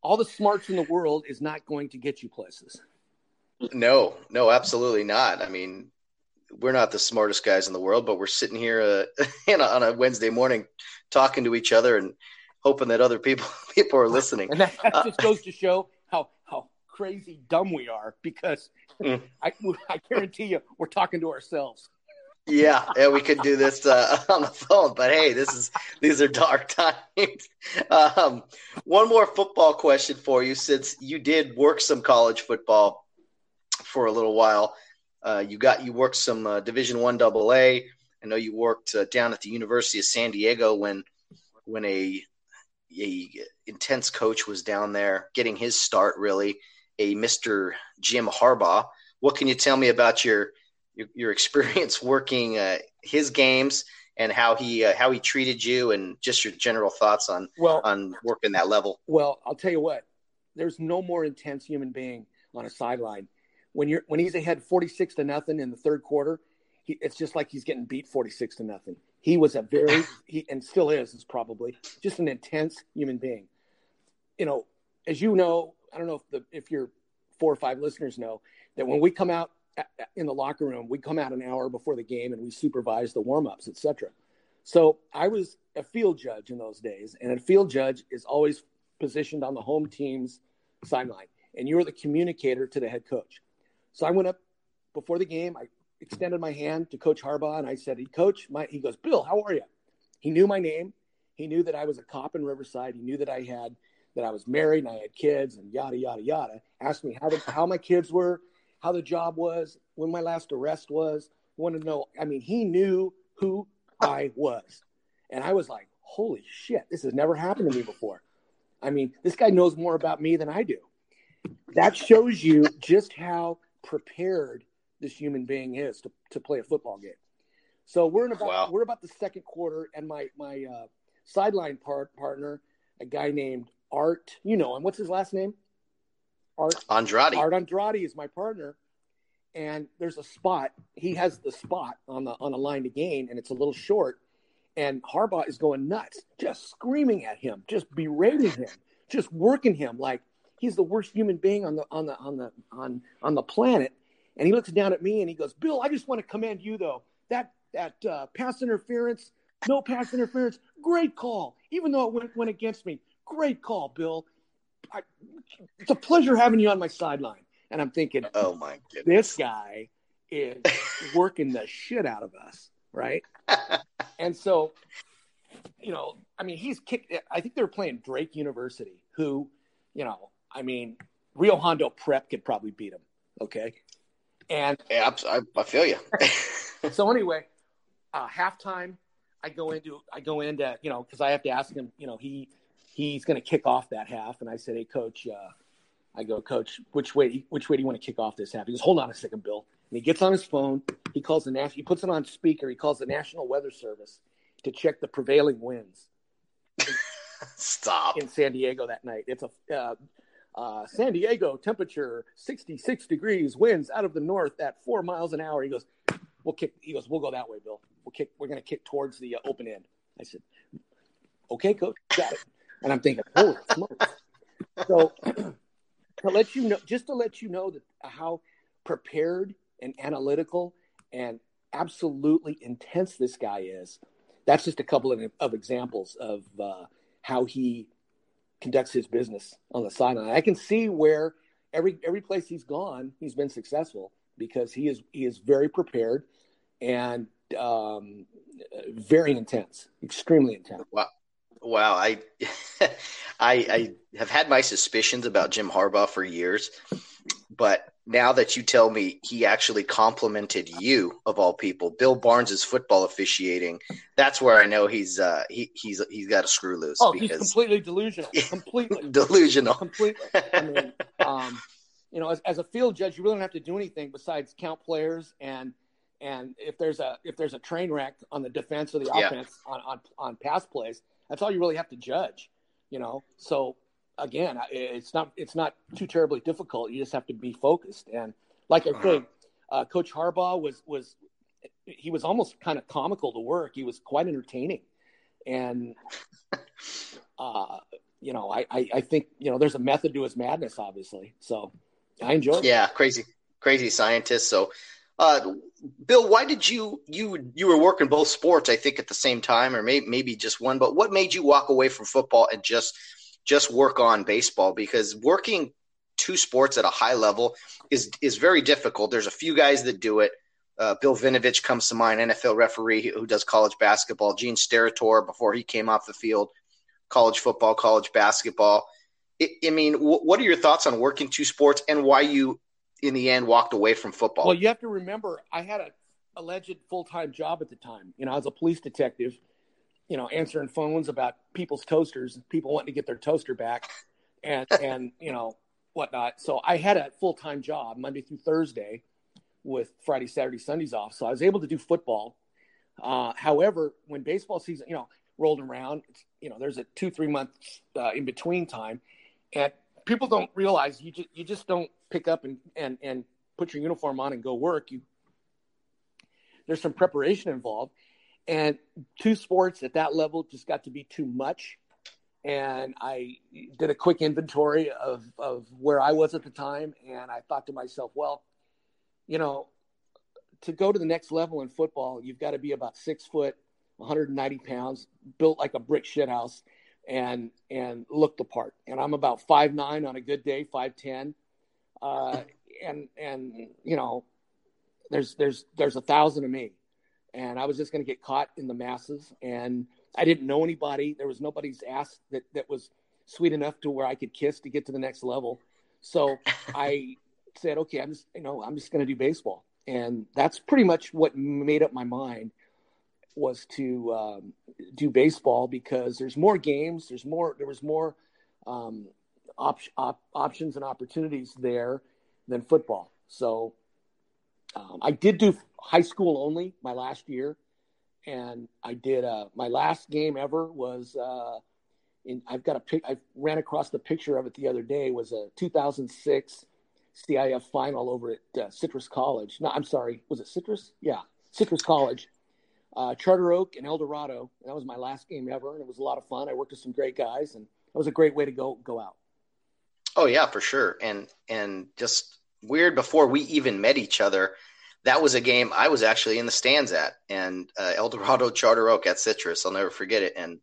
all the smarts in the world is not going to get you places. No, no, absolutely not. I mean, we're not the smartest guys in the world, but we're sitting here uh, <laughs> you know, on a Wednesday morning talking to each other and hoping that other people <laughs> people are listening. And that, that just goes to show how how crazy dumb we are because Mm. I, I guarantee you we're talking to ourselves. Yeah, yeah, we could do this uh, <laughs> on the phone, but hey, this is these are dark <laughs> times. Um, one more football question for you, since you did work some college football for a little while. Uh, you got you worked some uh, Division One Double A. I know you worked uh, down at the University of San Diego when when a a intense coach was down there getting his start. Really, a Mister Jim Harbaugh. What can you tell me about your your, your experience <laughs> working uh, his games and how he uh, how he treated you and just your general thoughts on well on working that level? Well, I'll tell you what. There's no more intense human being on a sideline when you're when he's ahead 46 to nothing in the third quarter. He, it's just like he's getting beat 46 to nothing. He was a very <laughs> he and still is is probably just an intense human being. You know, as you know, I don't know if the if your four or five listeners know that when we come out in the locker room, we come out an hour before the game and we supervise the warm ups, etc. So I was a field judge in those days, and a field judge is always positioned on the home team's sideline, and you're the communicator to the head coach. So I went up before the game. I extended my hand to Coach Harbaugh, and I said, "He coach." My, he goes, "Bill, how are you?" He knew my name. He knew that I was a cop in Riverside. He knew that I had that I was married and I had kids and yada yada yada. Asked me how the, how my kids were, how the job was, when my last arrest was. Wanted to know. I mean, he knew who I was, and I was like, "Holy shit! This has never happened to me before." I mean, this guy knows more about me than I do. That shows you just how prepared this human being is to, to play a football game. So we're in about wow. we're about the second quarter, and my my uh, sideline part partner, a guy named Art, you know him. What's his last name? Art Andrade. Art Andrade is my partner, and there's a spot. He has the spot on the on the line to gain, and it's a little short. And Harbaugh is going nuts, just screaming at him, just berating him, just working him like he's the worst human being on the on the on the on on the planet. And he looks down at me and he goes, "Bill, I just want to commend you though. That that uh, pass interference, no pass interference, great call. Even though it went went against me, great call, Bill. I, it's a pleasure having you on my sideline." And I'm thinking, "Oh my goodness, this guy is working the shit out of us, right?" <laughs> and so, you know, I mean, he's kicked. I think they were playing Drake University, who, you know, I mean, Rio Hondo Prep could probably beat him. Okay. And yeah, I, I feel you. <laughs> so anyway, uh, halftime, I go into I go into you know because I have to ask him. You know he he's going to kick off that half, and I said, "Hey, coach." Uh, I go, Coach, which way which way do you want to kick off this half? He goes, Hold on a second, Bill. And he gets on his phone. He calls the national. He puts it on speaker. He calls the National Weather Service to check the prevailing winds. <laughs> Stop in San Diego that night. It's a uh, uh, San Diego temperature 66 degrees, winds out of the north at four miles an hour. He goes, we'll kick. He goes, we'll go that way, Bill. We'll kick. We're going to kick towards the uh, open end. I said, okay, coach, got it. And I'm thinking, holy smokes. So <clears throat> to let you know, just to let you know that how prepared and analytical and absolutely intense this guy is. That's just a couple of, of examples of uh, how he conducts his business on the sideline. I can see where every every place he's gone, he's been successful because he is he is very prepared and um, very intense, extremely intense. Wow, wow! I, <laughs> I I have had my suspicions about Jim Harbaugh for years, but now that you tell me he actually complimented you of all people, Bill Barnes's football officiating, that's where I know he's uh, he, he's he's got a screw loose. Oh, because... he's completely delusional. <laughs> Completely <laughs> delusional. Completely. I mean, um, you know, as, as a field judge, you really don't have to do anything besides count players and and if there's a if there's a train wreck on the defense or the yeah. offense on, on on pass plays, that's all you really have to judge. You know, so again, it's not it's not too terribly difficult. You just have to be focused. And like I say, uh, Coach Harbaugh was was he was almost kind of comical to work. He was quite entertaining, and uh, you know, I, I, I think you know there's a method to his madness, obviously. So I enjoyed. Yeah, crazy, crazy scientist. So. Uh, Bill, why did you you you were working both sports? I think at the same time, or maybe maybe just one. But what made you walk away from football and just just work on baseball because working two sports at a high level is is very difficult. There's a few guys that do it. Uh, Bill Vinovich comes to mind, NFL referee who does college basketball. Gene Steratore, before he came off the field, college football, college basketball. I, mean, what are your thoughts on working two sports and why you in the end walked away from football. Well, you have to remember, I had a alleged full time job at the time. You know, I was a police detective. You know, answering phones about people's toasters, people wanting to get their toaster back, and <laughs> and you know whatnot. So I had a full time job Monday through Thursday, with Friday, Saturday, Sundays off. So I was able to do football. Uh, however, when baseball season, you know, rolled around, you know, there's a two three month uh, in between time, and people don't realize you just you just don't pick up and and and put your uniform on and go work. You there's some preparation involved, and two sports at that level just got to be too much. And I did a quick inventory of of where I was at the time, and I thought to myself, well, you know, to go to the next level in football, you've got to be about six foot, 190 pounds, built like a brick shithouse, and and look the part. And I'm about five nine on a good day, five ten, uh, and and you know, there's there's there's a thousand of me, and I was just going to get caught in the masses, and I didn't know anybody. There was nobody's ass that that was sweet enough to where I could kiss to get to the next level. So <laughs> I said, okay, I'm just you know I'm just going to do baseball, and that's pretty much what made up my mind was to um, do baseball because there's more games, there's more, there was more um, op- op- options and opportunities there than football. So um, I did do high school only my last year, and I did uh, my last game ever was. Uh, in, I've got a pic. I ran across the picture of it the other day. Was a 2006 CIF final over at uh, Citrus College. No, I'm sorry. Was it Citrus? Yeah, Citrus College uh, Charter Oak and El Dorado. That was my last game ever, and it was a lot of fun. I worked with some great guys, and it was a great way to go go out. Oh yeah, for sure. And and just weird before we even met each other, that was a game I was actually in the stands at, and uh, El Dorado Charter Oak at Citrus. I'll never forget it. And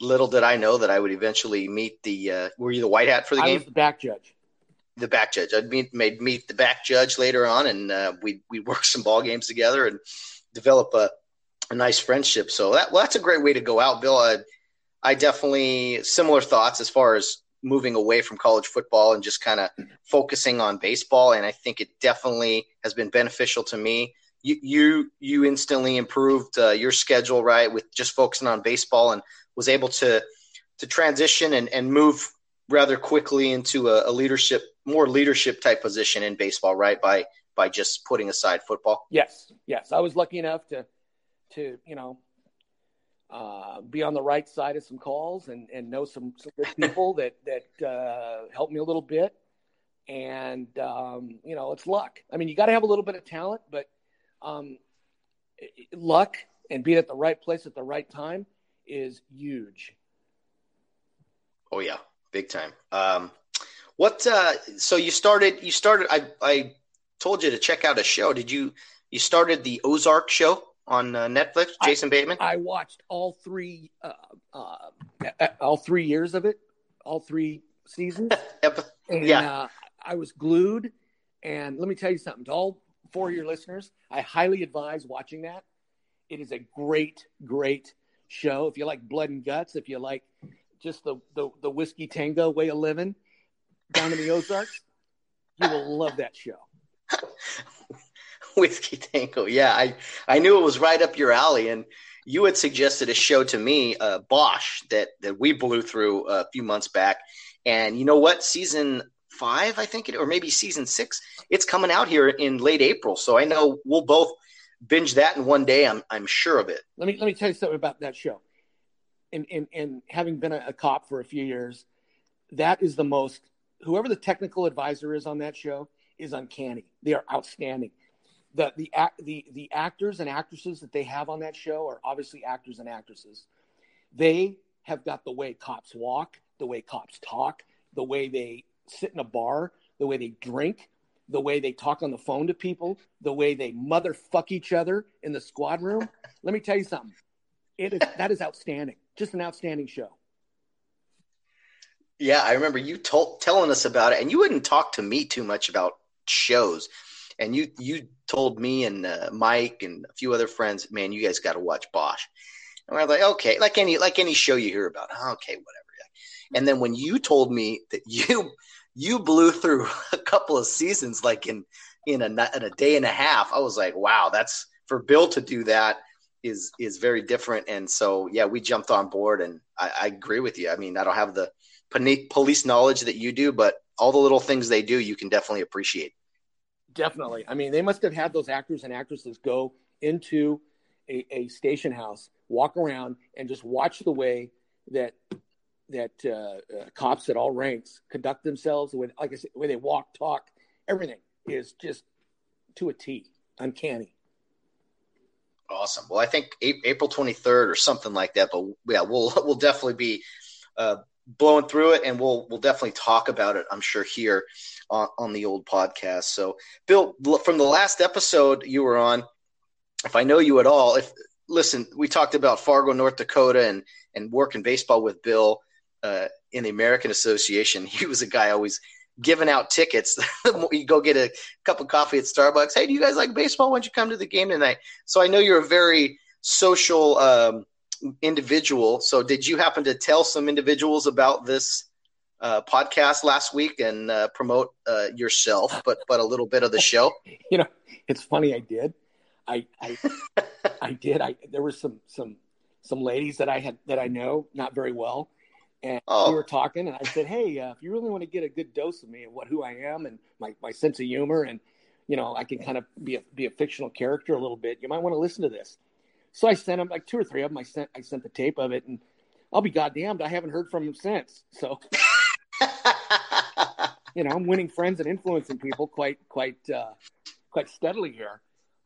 little did I know that I would eventually meet the. Uh, were you the white hat for the I game? was the back judge. The back judge. I'd meet made meet the back judge later on, and uh, we we work some ball games together and develop a a nice friendship. So that well, that's a great way to go out, Bill. I, I definitely similar thoughts as far as moving away from college football and just kind of focusing on baseball. And I think it definitely has been beneficial to me. You you, you instantly improved uh, your schedule, right, with just focusing on baseball, and was able to to transition and, and move rather quickly into a, a leadership, more leadership type position in baseball, right, by by just putting aside football. Yes, yes, I was lucky enough to to you know uh, be on the right side of some calls and, and know some, some good people <laughs> that that uh, helped me a little bit. And um, you know, it's luck. I mean, you got to have a little bit of talent, but um, luck and being at the right place at the right time is huge. Oh yeah, big time. Um, what? Uh, so you started? You started? I I told you to check out a show. Did you? You started the Ozark show? On uh, Netflix, Jason I, Bateman? I watched all three, uh, uh, all three years of it, all three seasons. <laughs> and, yeah, uh, I was glued. And let me tell you something to all four of your listeners, I highly advise watching that. It is a great, great show. If you like blood and guts, if you like just the the, the whiskey tango way of living down in the Ozarks, you will love that show. <laughs> <laughs> Whiskey Tango. Yeah, I I knew it was right up your alley, and you had suggested a show to me, uh, Bosch, that that we blew through a few months back, and you know what? Season five, I think it, or maybe season six, it's coming out here in late April. So I know we'll both binge that in one day. I'm I'm sure of it. Let me let me tell you something about that show. And and and having been a, a cop for a few years, that is the most. Whoever the technical advisor is on that show is uncanny. They are outstanding the the the the actors and actresses that they have on that show are obviously actors and actresses. They have got the way cops walk, the way cops talk, the way they sit in a bar, the way they drink, the way they talk on the phone to people, the way they motherfuck each other in the squad room. <laughs> Let me tell you something. It is that is outstanding. Just an outstanding show. Yeah, I remember you told telling us about it, and you wouldn't talk to me too much about shows and you you told me and uh, Mike and a few other friends, man, you guys got to watch Bosch. And we're like, okay, like any like any show you hear about, okay, whatever. And then when you told me that <laughs> you you blew through a couple of seasons like in in a in a day and a half. I was like, wow, that's for Bill to do that is is very different. And so yeah, we jumped on board, and I, I agree with you. I mean, I don't have the police knowledge that you do, but all the little things they do, you can definitely appreciate. Definitely. I mean, they must have had those actors and actresses go into a, a station house, walk around, and just watch the way that that uh, uh, cops at all ranks conduct themselves. With, like I said, way they walk, talk, everything is just to a T, uncanny. Awesome. Well, I think April 23rd or something like that. But yeah, we'll <laughs> we'll definitely be uh, blowing through it, and we'll we'll definitely talk about it. I'm sure here on, on the old podcast. So, Bill, from the last episode you were on, if I know you at all, if listen, we talked about Fargo, North Dakota, and and working baseball with Bill uh, in the American Association. <laughs> He was a guy always giving out tickets. <laughs> you go get a cup of coffee at Starbucks. Hey, do you guys like baseball? Why don't you come to the game tonight? So I know you're a very social um, individual. So did you happen to tell some individuals about this uh, podcast last week and uh, promote uh, yourself, but but a little bit of the show? <laughs> You know, it's funny. I did. I I, <laughs> I did. I there were some some some ladies that I had that I know not very well, and oh. we were talking, and I said, "Hey, uh, if you really want to get a good dose of me and what who I am and my my sense of humor, and you know, I can kind of be a be a fictional character a little bit, you might want to listen to this." So I sent them like two or three of them. I sent I sent the tape of it, and I'll be goddamned, I haven't heard from him since. So. <laughs> you know, I'm winning friends and influencing people quite, quite, uh, quite steadily here.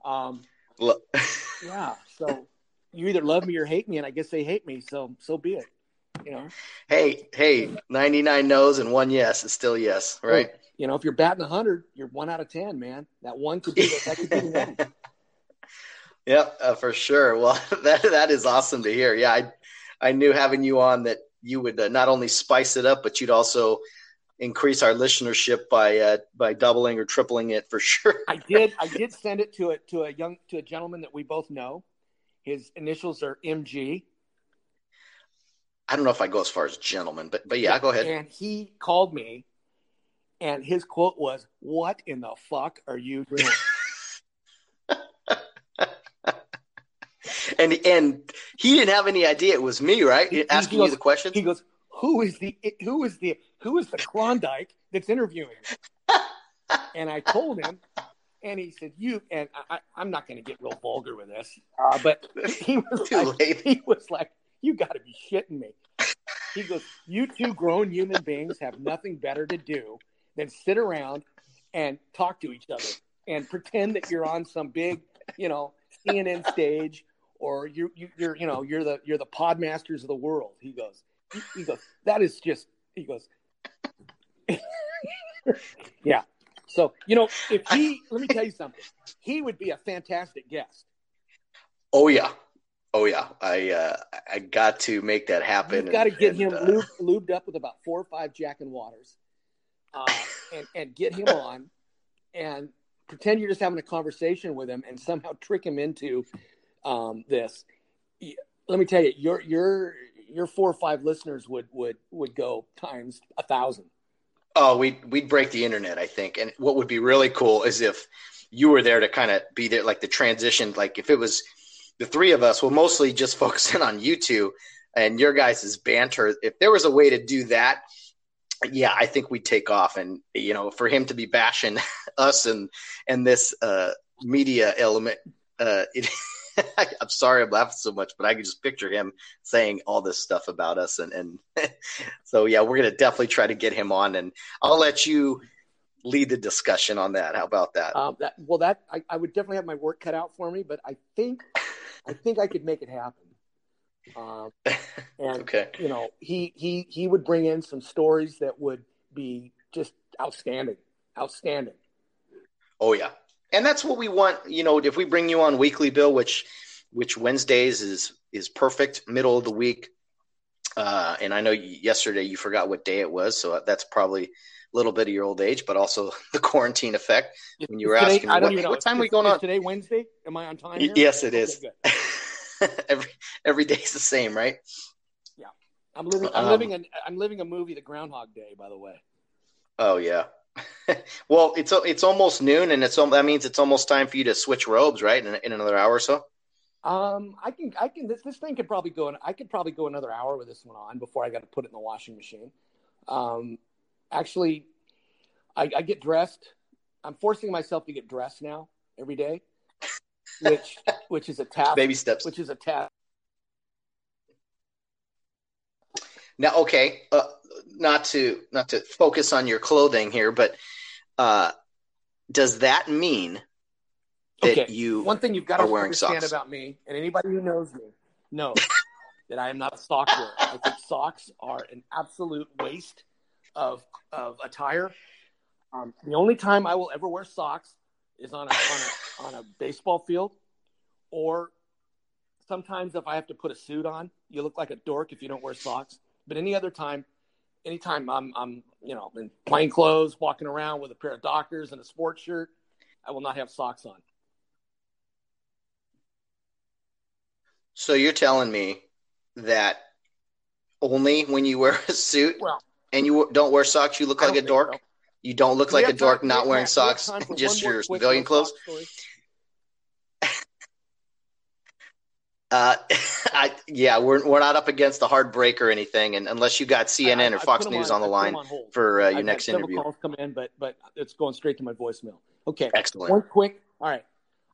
Um, yeah. So you either love me or hate me, and I guess they hate me. So so be it. You know. Hey, hey, ninety nine no's and one yes is still yes, right? you know, if you're batting hundred, you're one out of ten, man. That one could be the, that could be the one. <laughs> Yep, uh, for sure. Well, <laughs> that that is awesome to hear. Yeah, I I knew having you on that you would uh, not only spice it up, but you'd also increase our listenership by uh, by doubling or tripling it for <laughs> sure. I did. I did send it to a to a young to a gentleman that we both know. His initials are MG. I don't know if I go as far as gentleman, but but yeah, go ahead. And he called me, and his quote was, "What in the fuck are you doing?" <laughs> and and he didn't have any idea it was me, right? He, Asking goes, you the question. He goes, "Who is the who is the who is the Klondike that's interviewing?" <laughs> and I told him, and he said, "You." And I, am not going to get real vulgar with this, uh, but <laughs> he was like, late. he was like, "You got to be shitting me." He goes, "You two grown human beings have nothing better to do than sit around and talk to each other and pretend that you're on some big, you know, CNN stage or you, you you're you know you're the you're the pod masters of the world." He goes, he, he goes, "That is just." He goes, <laughs> yeah. So, you know, if he, let me tell you something, he would be a fantastic guest. Oh, yeah. Oh, yeah. I, uh, I got to make that happen. You've got to get and, him uh... lubed, lubed, up with about four or five Jack and Waters uh, and, and get him on and pretend you're just having a conversation with him and somehow trick him into um, this. Let me tell you, your, your, your four or five listeners would, would, would go times a thousand. Oh, we'd we'd break the internet, I think. And what would be really cool is if you were there to kind of be there, like the transition. Like if it was the three of us, well, mostly just <laughs> focusing on you two and your guys' banter. If there was a way to do that, yeah, I think we'd take off. And you know, for him to be bashing <laughs> us and and this uh, media element, uh, it, <laughs> <laughs> I'm sorry I'm laughing so much, but I can just picture him saying all this stuff about us. And, and <laughs> so, yeah, we're going to definitely try to get him on. And I'll let you lead the discussion on that. How about that? Um, that well, that I, I, would definitely have my work cut out for me, but I think I think I could make it happen. Um, <laughs> and okay. you know, he he he would bring in some stories that would be just outstanding, outstanding. Oh yeah, and that's what we want. You know, if we bring you on weekly, Bill, which which Wednesdays is is perfect, middle of the week. Uh, and I know yesterday you forgot what day it was, so that's probably a little bit of your old age, but also <laughs> the quarantine effect. When you were today, asking, what, what, time are we going on today? Wednesday? Am I on time? Here? Yes, it is. <laughs> every every day is the same, right? Yeah, I'm living. I'm um, living. An, I'm living a movie, The Groundhog Day. By the way. Oh yeah. <laughs> well, it's it's almost noon, and it's that means it's almost time for you to switch robes, right? In, in another hour or so. Um, I can, I can. This, this thing could probably go. In, I could probably go another hour with this one on before I got to put it in the washing machine. Um, actually, I, I get dressed. I'm forcing myself to get dressed now every day, which which is a task. Baby steps. Which is a task. Now, okay, uh, not to not to focus on your clothing here, but uh, does that mean that okay. you one thing you've got to understand socks? about me and anybody who knows me knows <laughs> that I am not a sock wearer. I think socks are an absolute waste of of attire. Um, the only time I will ever wear socks is on a, on a on a baseball field, or sometimes if I have to put a suit on. You look like a dork if you don't wear socks. But any other time, anytime I'm I'm you know in plain clothes, walking around with a pair of Dockers and a sports shirt, I will not have socks on. So you're telling me that only when you wear a suit well, and you don't wear socks, you look like a dork? So. You don't look like a dork not wearing socks, just your civilian clothes? Uh, <laughs> I, yeah, we're we're not up against a hard break or anything, and unless you got CNN I, or Fox News on, on, the line on for uh, your I've next interview. Calls come in, but but it's going straight to my voicemail. Okay, excellent. One quick. All right,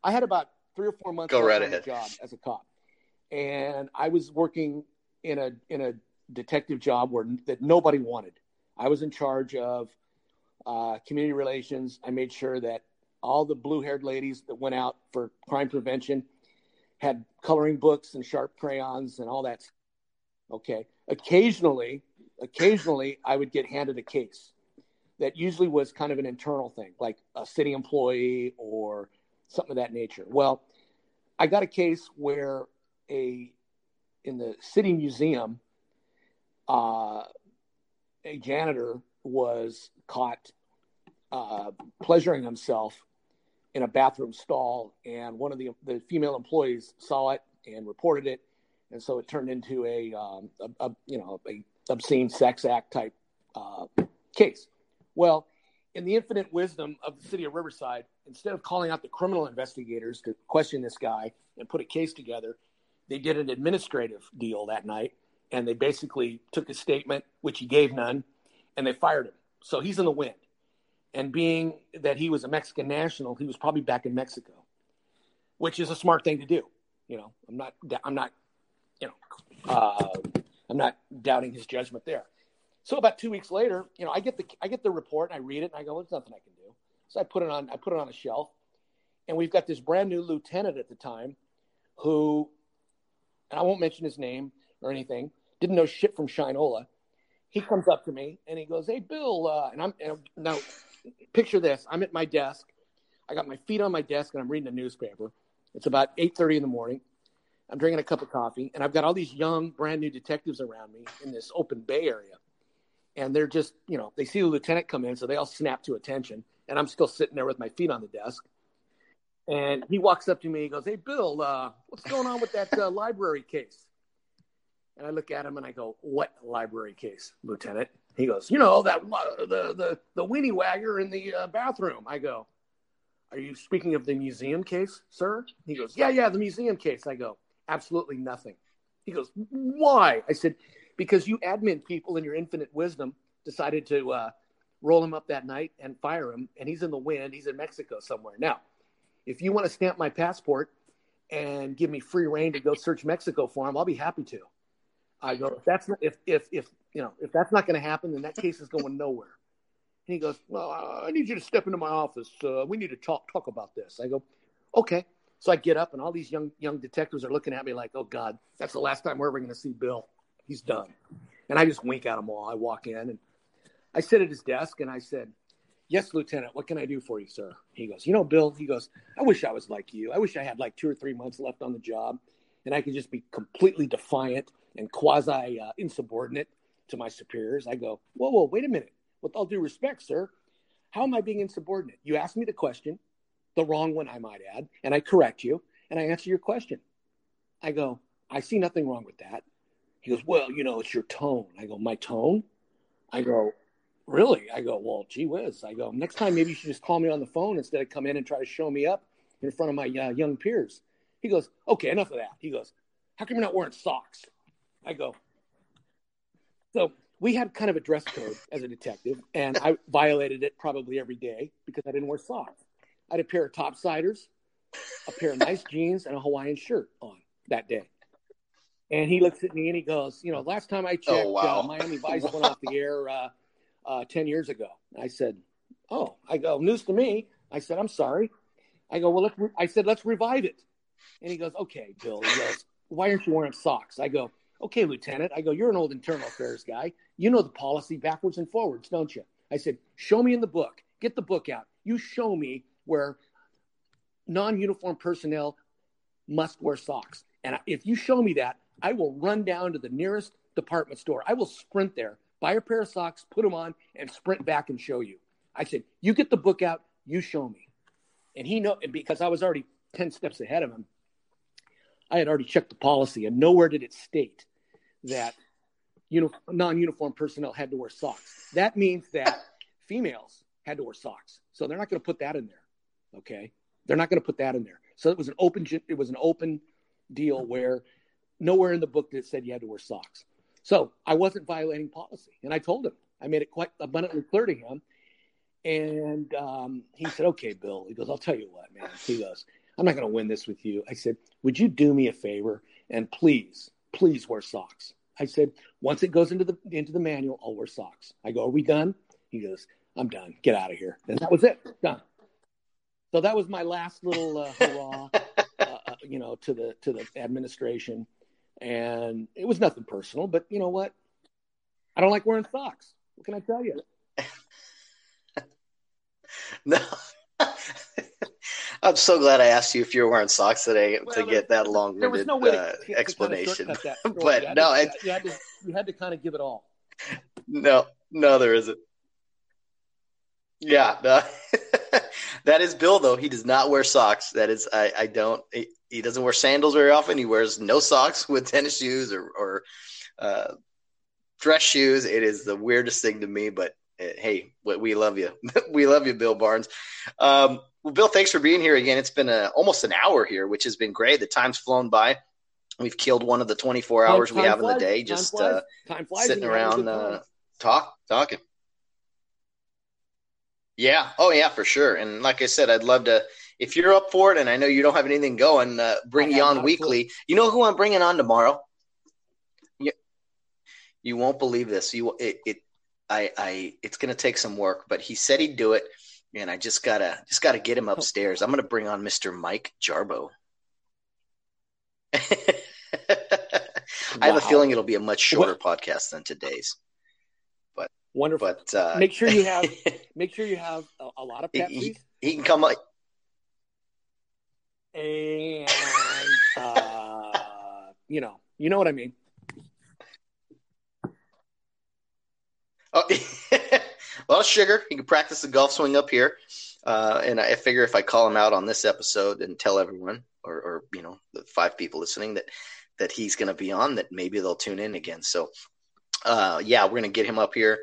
I had about three or four months Go right ahead. job as a cop, and I was working in a in a detective job where that nobody wanted. I was in charge of uh, community relations. I made sure that all the blue haired ladies that went out for crime prevention had coloring books and sharp crayons and all that. Okay. Occasionally, occasionally I would get handed a case that usually was kind of an internal thing, like a city employee or something of that nature. Well, I got a case where a in the city museum, uh, a janitor was caught uh, pleasuring himself in a bathroom stall, and one of the the female employees saw it and reported it, and so it turned into a, um, a, a you know a obscene sex act type uh, case. Well, in the infinite wisdom of the city of Riverside, instead of calling out the criminal investigators to question this guy and put a case together, they did an administrative deal that night, and they basically took a statement, which he gave none, and they fired him. So he's in the wind and being that he was a Mexican national, he was probably back in Mexico, which is a smart thing to do. You know, I'm not, I'm not, you know, uh, I'm not doubting his judgment there. So about two weeks later, you know, I get the I get the report and I read it and I go, there's nothing I can do. So I put it on I put it on a shelf, and we've got this brand new lieutenant at the time, who, and I won't mention his name or anything, didn't know shit from Shinola. He comes up to me and he goes, "Hey, Bill," uh, and I'm and now picture this. I'm at my desk. I got my feet on my desk and i'm reading a newspaper. It's about 8.30 in the morning. I'm drinking a cup of coffee and i've got all these young brand new detectives around me in this open bay area. And they're just you know they see the lieutenant come in so they all snap to attention. And i'm still sitting there with my feet on the desk. And he walks up to me he goes hey bill uh, what's going on with that uh, <laughs> library case? And i look at him and i go what library case lieutenant he goes, you know that the the the weenie wagger in the uh, bathroom. I go, are you speaking of the museum case, sir? He goes, yeah, yeah, the museum case. I go, absolutely nothing. He goes, why? I said, because you admin people in your infinite wisdom decided to uh, roll him up that night and fire him, and he's in the wind. He's in Mexico somewhere. Now, if you want to stamp my passport and give me free reign to go search Mexico for him, I'll be happy to. I go, if that's not, if if if you know, if that's not going to happen, then that case is going nowhere. And he goes, well, I need you to step into my office. Uh, we need to talk talk about this. I go, okay. So I get up, and all these young young detectives are looking at me like, oh God, that's the last time we're ever going to see Bill. He's done. And I just wink at them all. I walk in, and I sit at his desk, and I said, yes, Lieutenant, what can I do for you, sir? He goes, you know, Bill. He goes, I wish I was like you. I wish I had like two or three months left on the job, and I could just be completely defiant and quasi uh, insubordinate to my superiors. I go, whoa, whoa, wait a minute. With all due respect, sir, how am I being insubordinate? You ask me the question, the wrong one, I might add, and I correct you, and I answer your question. I go, I see nothing wrong with that. He goes, well, you know, it's your tone. I go, my tone? I go, really? I go, well, gee whiz. I go, next time maybe you should just call me on the phone instead of come in and try to show me up in front of my uh, young peers. He goes, okay, enough of that. He goes, how come you're not wearing socks? I go, so we had kind of a dress code as a detective, and I violated it probably every day because I didn't wear socks. I had a pair of topsiders, a pair of nice jeans, and a Hawaiian shirt on that day. And he looks at me and he goes, You know, last time I checked, oh, wow. uh, Miami <laughs> Vice wow. went off the air uh, uh, 10 years ago. I said, Oh, I go, news to me. I said, I'm sorry. I go, Well, let's, re-. I said, let's revive it. And he goes, Okay, Bill. He goes, Why aren't you wearing socks? I go, Okay, Lieutenant. I go, You're an old internal affairs guy. You know the policy backwards and forwards, don't you? I said, Show me in the book. Get the book out. You show me where non uniform personnel must wear socks. And if you show me that, I will run down to the nearest department store. I will sprint there, buy a pair of socks, put them on, and sprint back and show you. I said, You get the book out, you show me. And he know because I was already 10 steps ahead of him, I had already checked the policy, and nowhere did it state that you know non uniform personnel had to wear socks. That means that females had to wear socks. So they're not going to put that in there. Okay. They're not going to put that in there. So it was an open, it was an open deal where nowhere in the book that said you had to wear socks. So I wasn't violating policy. And I told him, I made it quite abundantly clear to him. And um, he said, okay, Bill. He goes, I'll tell you what, man. He goes, I'm not going to win this with you. I said, would you do me a favor and please, please wear socks? I said, once it goes into the into the manual, I'll wear socks. I go, are we done? He goes, I'm done. Get out of here. And that was it. Done. So that was my last little uh, <laughs> hurrah, uh, uh, you know, to the to the administration, and it was nothing personal. But you know what? I don't like wearing socks. What can I tell you? <laughs> no. I'm so glad I asked you if you were wearing socks today well, to get that long-winded no uh, explanation. Kind of <laughs> but you no, to, you, had to, you had to kind of give it all. No, no, there isn't. Yeah, no. <laughs> that is Bill though. He does not wear socks. That is, I, I don't. He, he, doesn't wear sandals very often. He wears no socks with tennis shoes or, or uh, dress shoes. It is the weirdest thing to me, but hey, we love you. <laughs> we love you, Bill Barnes. Um, well, Bill, thanks for being here again. It's been a, almost an hour here, which has been great. The time's flown by. We've killed one of the 24 hours time we have flies. in the day, just uh, sitting around uh, talk talking. Yeah. Oh, yeah, for sure. And like I said, I'd love to. If you're up for it, and I know you don't have anything going, uh, bring you on weekly. You know who I'm bringing on tomorrow? You, you won't believe this. You it, it I I it's going to take some work, but he said he'd do it and I just gotta just gotta get him upstairs. I'm gonna bring on Mr. Mike Jarbo. <laughs> I have a feeling it'll be a much shorter what? podcast than today's. But wonderful. But uh, make sure you have <laughs> make sure you have a, a lot of Pepsi. He, he, can come like and uh, you know you know what I mean. Oh, a lot of sugar. He can practice the golf swing up here. Uh, and I figure if I call him out on this episode and tell everyone, or, or you know, the five people listening that that he's going to be on, that maybe they'll tune in again. So, uh, yeah, we're going to get him up here.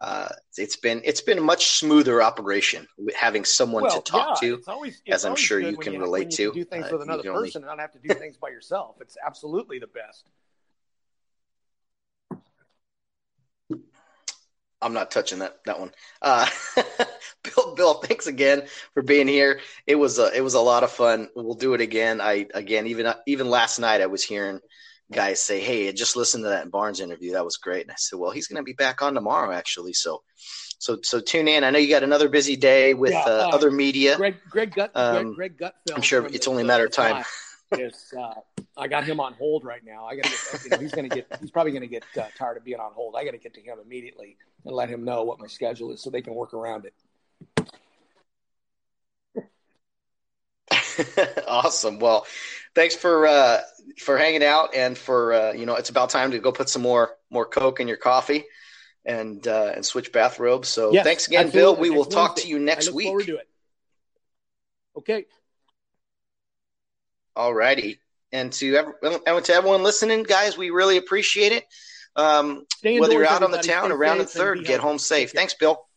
Uh, it's been it's been a much smoother operation having someone well, to talk yeah, to, always, as I'm sure you can you, relate to. do things uh, with another person only... and not have to do things by yourself. It's absolutely the best. I'm not touching that that one. Uh, <laughs> Bill, Bill, thanks again for being here. It was a it was a lot of fun. We'll do it again. I again even even last night I was hearing guys say, "Hey, just listen to that Barnes interview. That was great." And I said, "Well, he's going to be back on tomorrow, actually." So, so so tune in. I know you got another busy day with yeah, uh, uh, other media. Greg Greg Gut um, Greg, Greg Gutfeld. I'm sure it's only a matter of time. Is uh, I got him on hold right now. I got to you know, he's going to get. He's probably going to get uh, tired of being on hold. I got to get to him immediately and let him know what my schedule is so they can work around it. <laughs> awesome. Well, thanks for uh, for hanging out and for uh, you know it's about time to go put some more more coke in your coffee and uh, and switch bathrobes. So yes, thanks again, absolutely. Bill. We will talk to you next week. Forward to it. Okay. All righty. And to every, and to everyone listening, guys, we really appreciate it. Um, whether you're out on the town or around the third, get home safe. Thanks, Bill.